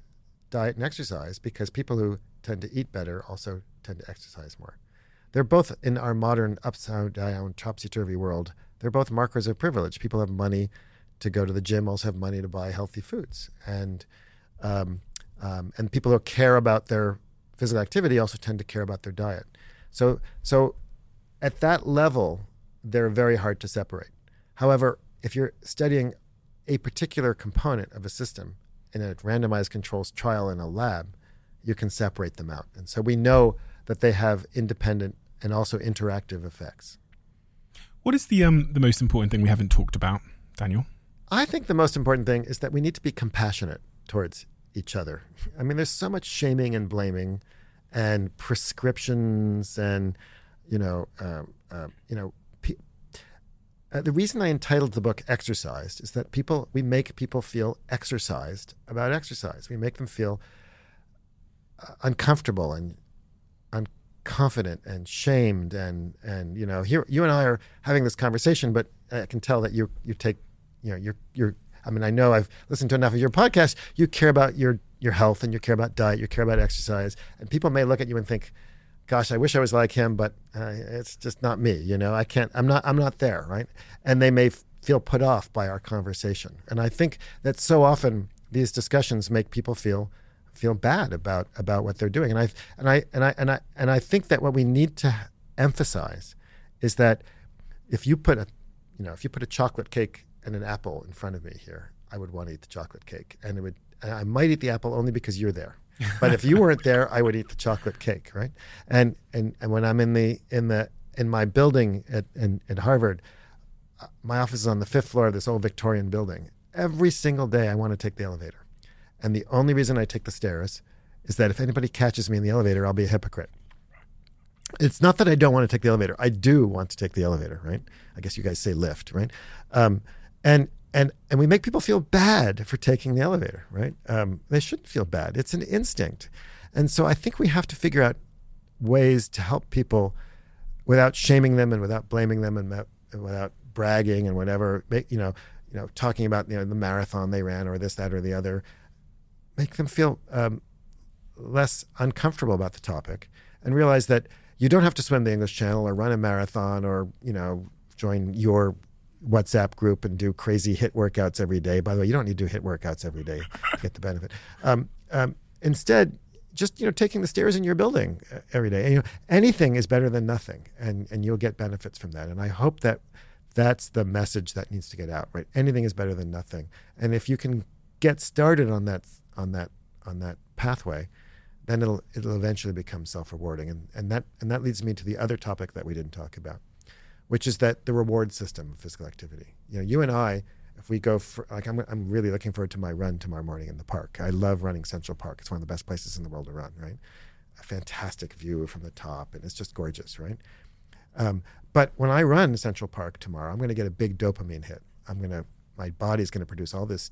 diet and exercise because people who tend to eat better also tend to exercise more. They're both in our modern upside down, topsy turvy world. They're both markers of privilege. People have money to go to the gym, also have money to buy healthy foods, and um, um, and people who care about their physical activity also tend to care about their diet. So so at that level, they're very hard to separate. However, if you're studying a particular component of a system in a randomized controls trial in a lab, you can separate them out. And so we know that they have independent and also interactive effects. What is the um the most important thing we haven't talked about, Daniel? I think the most important thing is that we need to be compassionate towards each other. I mean, there's so much shaming and blaming, and prescriptions, and you know, um, uh, you know. Pe- uh, the reason I entitled the book "Exercised" is that people we make people feel exercised about exercise. We make them feel uh, uncomfortable and unconfident and shamed and and you know here you and I are having this conversation, but I can tell that you you take you know you're you're I mean I know I've listened to enough of your podcast. You care about your your health and you care about diet. You care about exercise, and people may look at you and think, "Gosh, I wish I was like him," but uh, it's just not me. You know, I can't. I'm not. I'm not there, right? And they may f- feel put off by our conversation, and I think that so often these discussions make people feel feel bad about about what they're doing. And I and I and I and I and I think that what we need to emphasize is that if you put a you know if you put a chocolate cake and an apple in front of me here, I would want to eat the chocolate cake, and it would and I might eat the apple only because you're there. [LAUGHS] But if you weren't there, I would eat the chocolate cake, right? And and and when I'm in the in the in my building at in, at Harvard, uh, my office is on the fifth floor of this old Victorian building. Every single day, I want to take the elevator. And the only reason I take the stairs is that if anybody catches me in the elevator, I'll be a hypocrite. It's not that I don't want to take the elevator. I do want to take the elevator, right? I guess you guys say lift, right? Um, and and and we make people feel bad for taking the elevator, right? Um, they shouldn't feel bad. It's an instinct, and so I think we have to figure out ways to help people without shaming them and without blaming them and without, bragging and whatever. You know, you know, talking about you know the marathon they ran or this, that, or the other make them feel um, less uncomfortable about the topic and realize that you don't have to swim the English Channel or run a marathon or you know join your WhatsApp group and do crazy HIIT workouts every day. By the way, you don't need to do HIIT workouts every day to get the benefit. Um, um, instead, just you know taking the stairs in your building uh, every day. And, you know anything is better than nothing, and and you'll get benefits from that. And I hope that that's the message that needs to get out. Right, anything is better than nothing. And if you can get started on that on that on that pathway, then it'll it'll eventually become self-rewarding. And and that and that leads me to the other topic that we didn't talk about, which is that the reward system of physical activity. You know, you and I, if we go for like I'm I'm really looking forward to my run tomorrow morning in the park. I love running Central Park. It's one of the best places in the world to run. Right, a fantastic view from the top, and it's just gorgeous. Right. Um, but when I run Central Park tomorrow, I'm going to get a big dopamine hit. I'm going to my body's going to produce all this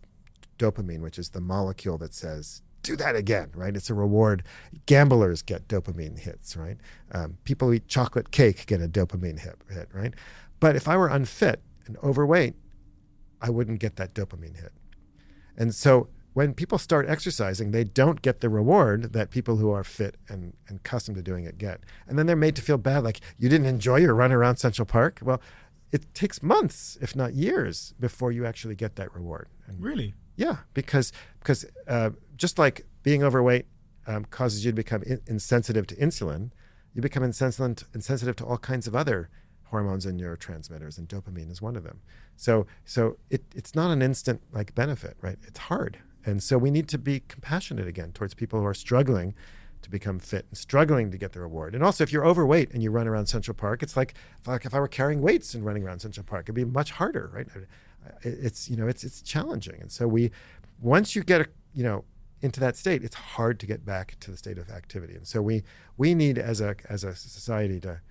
dopamine, which is the molecule that says, do that again, right? It's a reward. Gamblers get dopamine hits, right? Um, people who eat chocolate cake get a dopamine hit, hit, right? But if I were unfit and overweight, I wouldn't get that dopamine hit. And so when people start exercising, they don't get the reward that people who are fit and, and accustomed to doing it get. And then they're made to feel bad, like, you didn't enjoy your run around Central Park? Well, it takes months, if not years, before you actually get that reward. And Really? Yeah, because because uh, just like being overweight um, causes you to become in- insensitive to insulin, you become insensitive insensitive to all kinds of other hormones and neurotransmitters, and dopamine is one of them. So so it, it's not an instant like benefit, right? It's hard, and so we need to be compassionate again towards people who are struggling to become fit and struggling to get the reward. And also, if you're overweight and you run around Central Park, it's like like if I were carrying weights and running around Central Park, it'd be much harder, right? It's you know it's it's challenging, and so we once you get a, you know into that state, it's hard to get back to the state of activity. And so we we need as a as a society to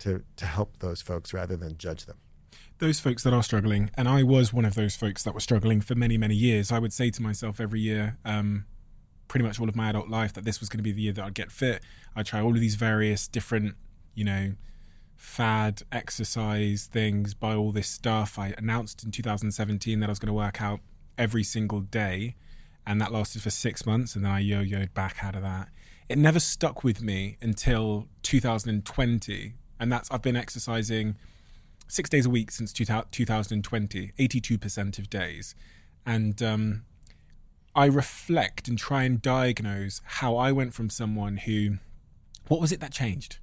to to help those folks rather than judge them. Those folks that are struggling, and I was one of those folks that were struggling for many many years. I would say to myself every year. Um, pretty much all of my adult life that this was going to be the year that I'd get fit. I'd try all of these various different you know, fad exercise things, buy all this stuff. I announced in 2017 that I was going to work out every single day, and that lasted for six months, and then I yo yoed back out of that. It never stuck with me until 2020, and that's I've been exercising six days a week since 2020, 82% of days. And um, I reflect and try and diagnose how I went from someone who, what was it that changed?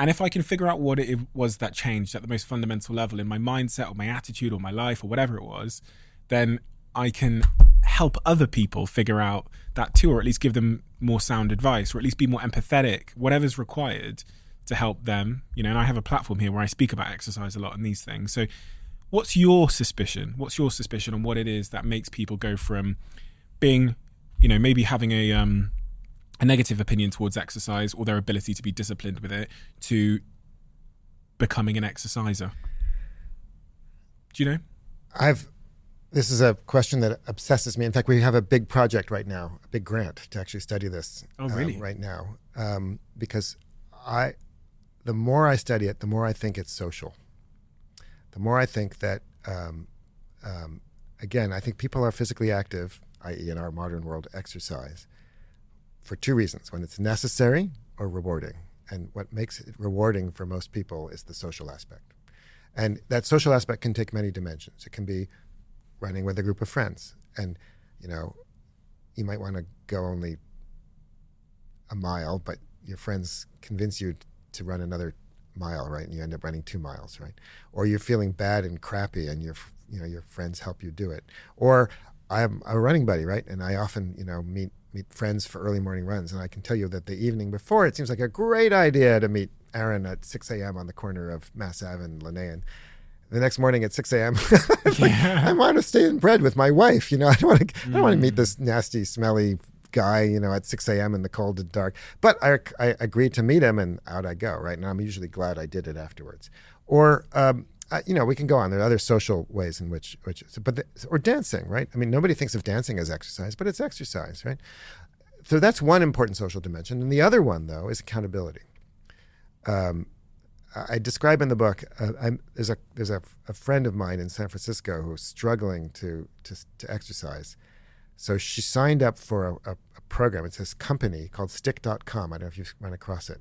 And if I can figure out what it was that changed at the most fundamental level in my mindset or my attitude or my life or whatever it was, then I can help other people figure out that too, or at least give them more sound advice, or at least be more empathetic, whatever's required to help them. You know, and I have a platform here where I speak about exercise a lot and these things. So, what's your suspicion? What's your suspicion on what it is that makes people go from being, you know, maybe having a um, a negative opinion towards exercise or their ability to be disciplined with it to becoming an exerciser? Do you know? I've this is a question that obsesses me. In fact, we have a big project right now, a big grant to actually study this. Oh, really? Um, right now, um, because I, the more I study it, the more I think it's social. The more I think that, um, um again, I think people are physically active, i.e., in our modern world, exercise, for two reasons: when it's necessary or rewarding. And what makes it rewarding for most people is the social aspect. And that social aspect can take many dimensions. It can be running with a group of friends. And, you know, you might want to go only a mile, but your friends convince you to run another mile, right? And you end up running two miles, right? Or you're feeling bad and crappy and your, you know, your friends help you do it. Or I'm a running buddy, right? And I often, you know, meet meet friends for early morning runs. And I can tell you that the evening before, it seems like a great idea to meet Aaron at 6 a.m. on the corner of Mass Ave and Linnaean the next morning at 6 a.m. [LAUGHS] like, yeah. I want to stay in bed with my wife. You know, [LAUGHS] I don't want to. Mm. I don't want to meet this nasty, smelly guy. You know, at 6 a.m. in the cold and dark. But I, I agreed to meet him, and out I go. Right, and I'm usually glad I did it afterwards. Or, um, You know, we can go on. There are other social ways in which, which, but the, or dancing. Right. I mean, nobody thinks of dancing as exercise, but it's exercise. Right. So that's one important social dimension, and the other one though is accountability. Um, I describe in the book. Uh, there's a there's a, a, friend of mine in San Francisco who's struggling to to, to exercise. So she signed up for a, a, a program. It's this company called Stick.com. I don't know if you've run across it,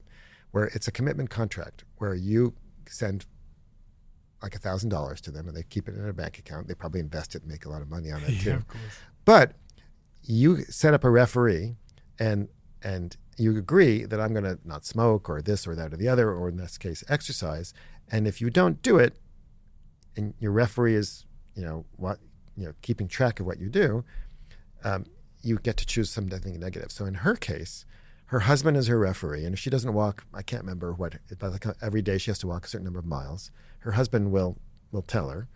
where it's a commitment contract where you send like a thousand dollars to them and they keep it in a bank account. They probably invest it and make a lot of money on it [LAUGHS] too. yeah, but you set up a referee and and you agree that I'm going to not smoke or this or that or the other, or in this case, exercise. And if you don't do it, and your referee is, you know, what, you know, keeping track of what you do, um, you get to choose something negative. So in her case, her husband is her referee, and if she doesn't walk, I can't remember what, but uh, every day she has to walk a certain number of miles. Her husband will will tell her,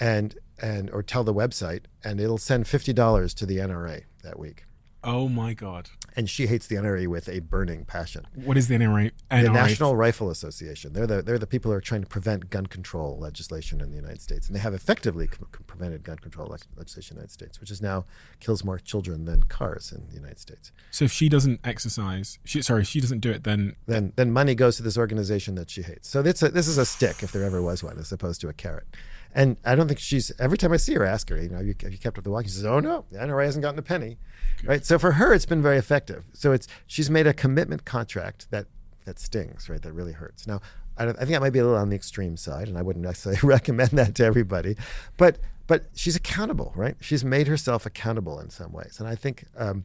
and and or tell the website, and it'll send fifty dollars to the NRA that week. Oh my God. And she hates the NRA with a burning passion. What is the NRA? NRA? The National Rifle Association. They're the, they're the people who are trying to prevent gun control legislation in the United States. And they have effectively prevented gun control le- legislation in the United States, which is now kills more children than cars in the United States. So if she doesn't exercise, she, sorry, she doesn't do it, then. Then, then money goes to this organization that she hates. So this, this is a stick, if there ever was one, as opposed to a carrot. And I don't think she's. Every time I see her, I ask her, you know, have you, have you kept up the walk? She says, "Oh no, the NRA hasn't gotten a penny." Good. Right. So for her, it's been very effective. So it's she's made a commitment contract that that stings, right? That really hurts. Now, I, I think that might be a little on the extreme side, and I wouldn't necessarily [LAUGHS] recommend that to everybody. But but she's accountable, right? She's made herself accountable in some ways, and I think um,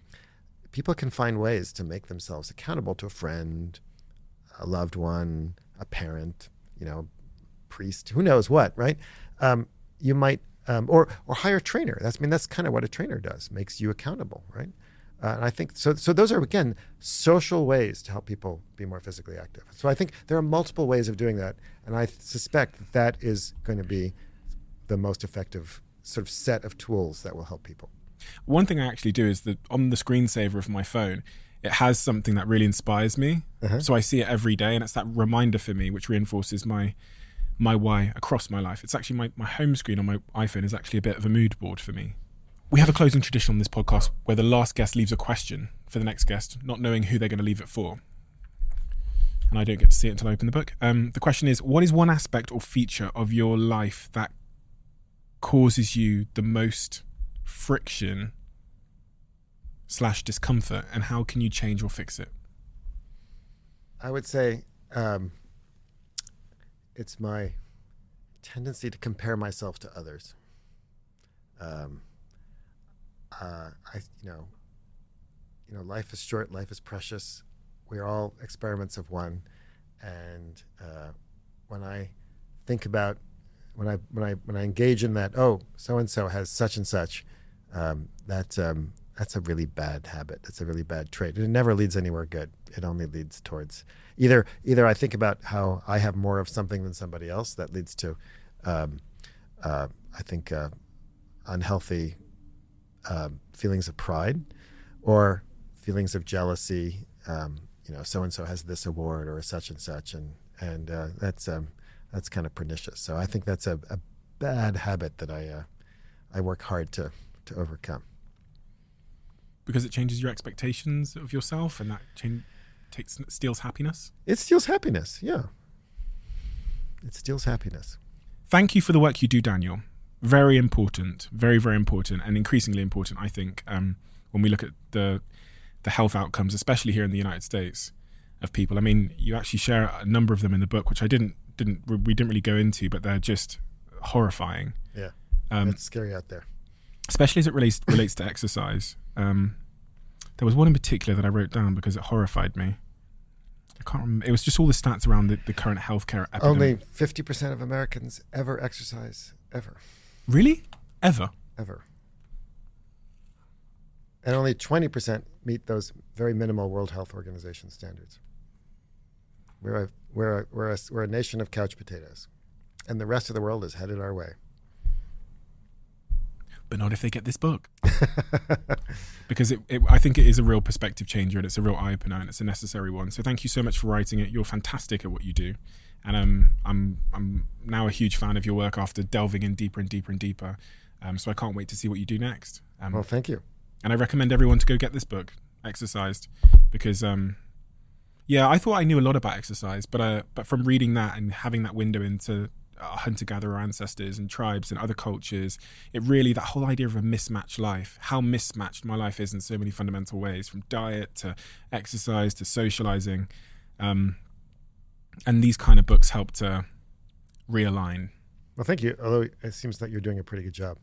people can find ways to make themselves accountable to a friend, a loved one, a parent, you know, priest, who knows what, right? Um, you might um, or or hire a trainer. That's I mean that's kind of what a trainer does, makes you accountable, right? Uh, and I think so. So those are again social ways to help people be more physically active. So I think there are multiple ways of doing that, and I suspect that, that is going to be the most effective sort of set of tools that will help people. One thing I actually do is that on the screensaver of my phone, it has something that really inspires me. Uh-huh. So I see it every day, and it's that reminder for me, which reinforces my my why across my life. It's actually my, my home screen on my iPhone is actually a bit of a mood board for me. We have a closing tradition on this podcast where the last guest leaves a question for the next guest, not knowing who they're going to leave it for. and I don't get to see it until I open the book. Um, the question is, what is one aspect or feature of your life that causes you the most friction slash discomfort, and how can you change or fix it? I would say um, it's my tendency to compare myself to others. Um, uh, I, you know, you know, life is short, life is precious. We're all experiments of one, and uh, when I think about when I when I when I engage in that, oh, so and so has such and such, um, that um, that's a really bad habit. It's a really bad trait. It never leads anywhere good. It only leads towards either either I think about how I have more of something than somebody else that leads to, um, uh, I think, uh, unhealthy uh, feelings of pride, or feelings of jealousy. Um, you know, so and so has this award or such and such, and and uh, that's um, that's kind of pernicious. So I think that's a, a bad habit that I uh, I work hard to to overcome because it changes your expectations of yourself and that change, takes steals happiness? It steals happiness yeah. It steals happiness. Thank you for the work you do daniel. Very important very very important and increasingly important i think um, when we look at the the health outcomes especially here in the united states of people. I mean you actually share a number of them in the book which i didn't didn't we didn't really go into but they're just horrifying. Yeah. Um, it's scary out there. especially as it relates relates to exercise. Um, there was one in particular that I wrote down because it horrified me. I can't remember. It was just all the stats around the, the current healthcare epidemic. Only fifty percent of Americans ever exercise ever. Really? Ever? Ever. And only twenty percent meet those very minimal World Health Organization standards. We're a, we're a, we're a, we're a nation of couch potatoes, and the rest of the world is headed our way but not if they get this book. [LAUGHS] because it, it, I think it is a real perspective changer and it's a real eye opener and it's a necessary one. So thank you so much for writing it. You're fantastic at what you do. And um, I'm, I'm now a huge fan of your work after delving in deeper and deeper and deeper. Um, so I can't wait to see what you do next. Um, well, thank you. And I recommend everyone to go get this book, Exercised, because um, yeah, I thought I knew a lot about exercise, but uh, but from reading that and having that window into hunter gatherer ancestors and tribes and other cultures. It really, that whole idea of a mismatched life, how mismatched my life is in so many fundamental ways from diet to exercise to socializing. Um, and these kind of books help to realign. Well, thank you. Although it seems that you're doing a pretty good job.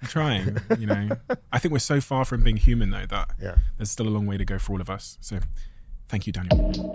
I'm trying, you know. [LAUGHS] I think we're so far from being human, though, that yeah. there's still a long way to go for all of us. So thank you, Daniel.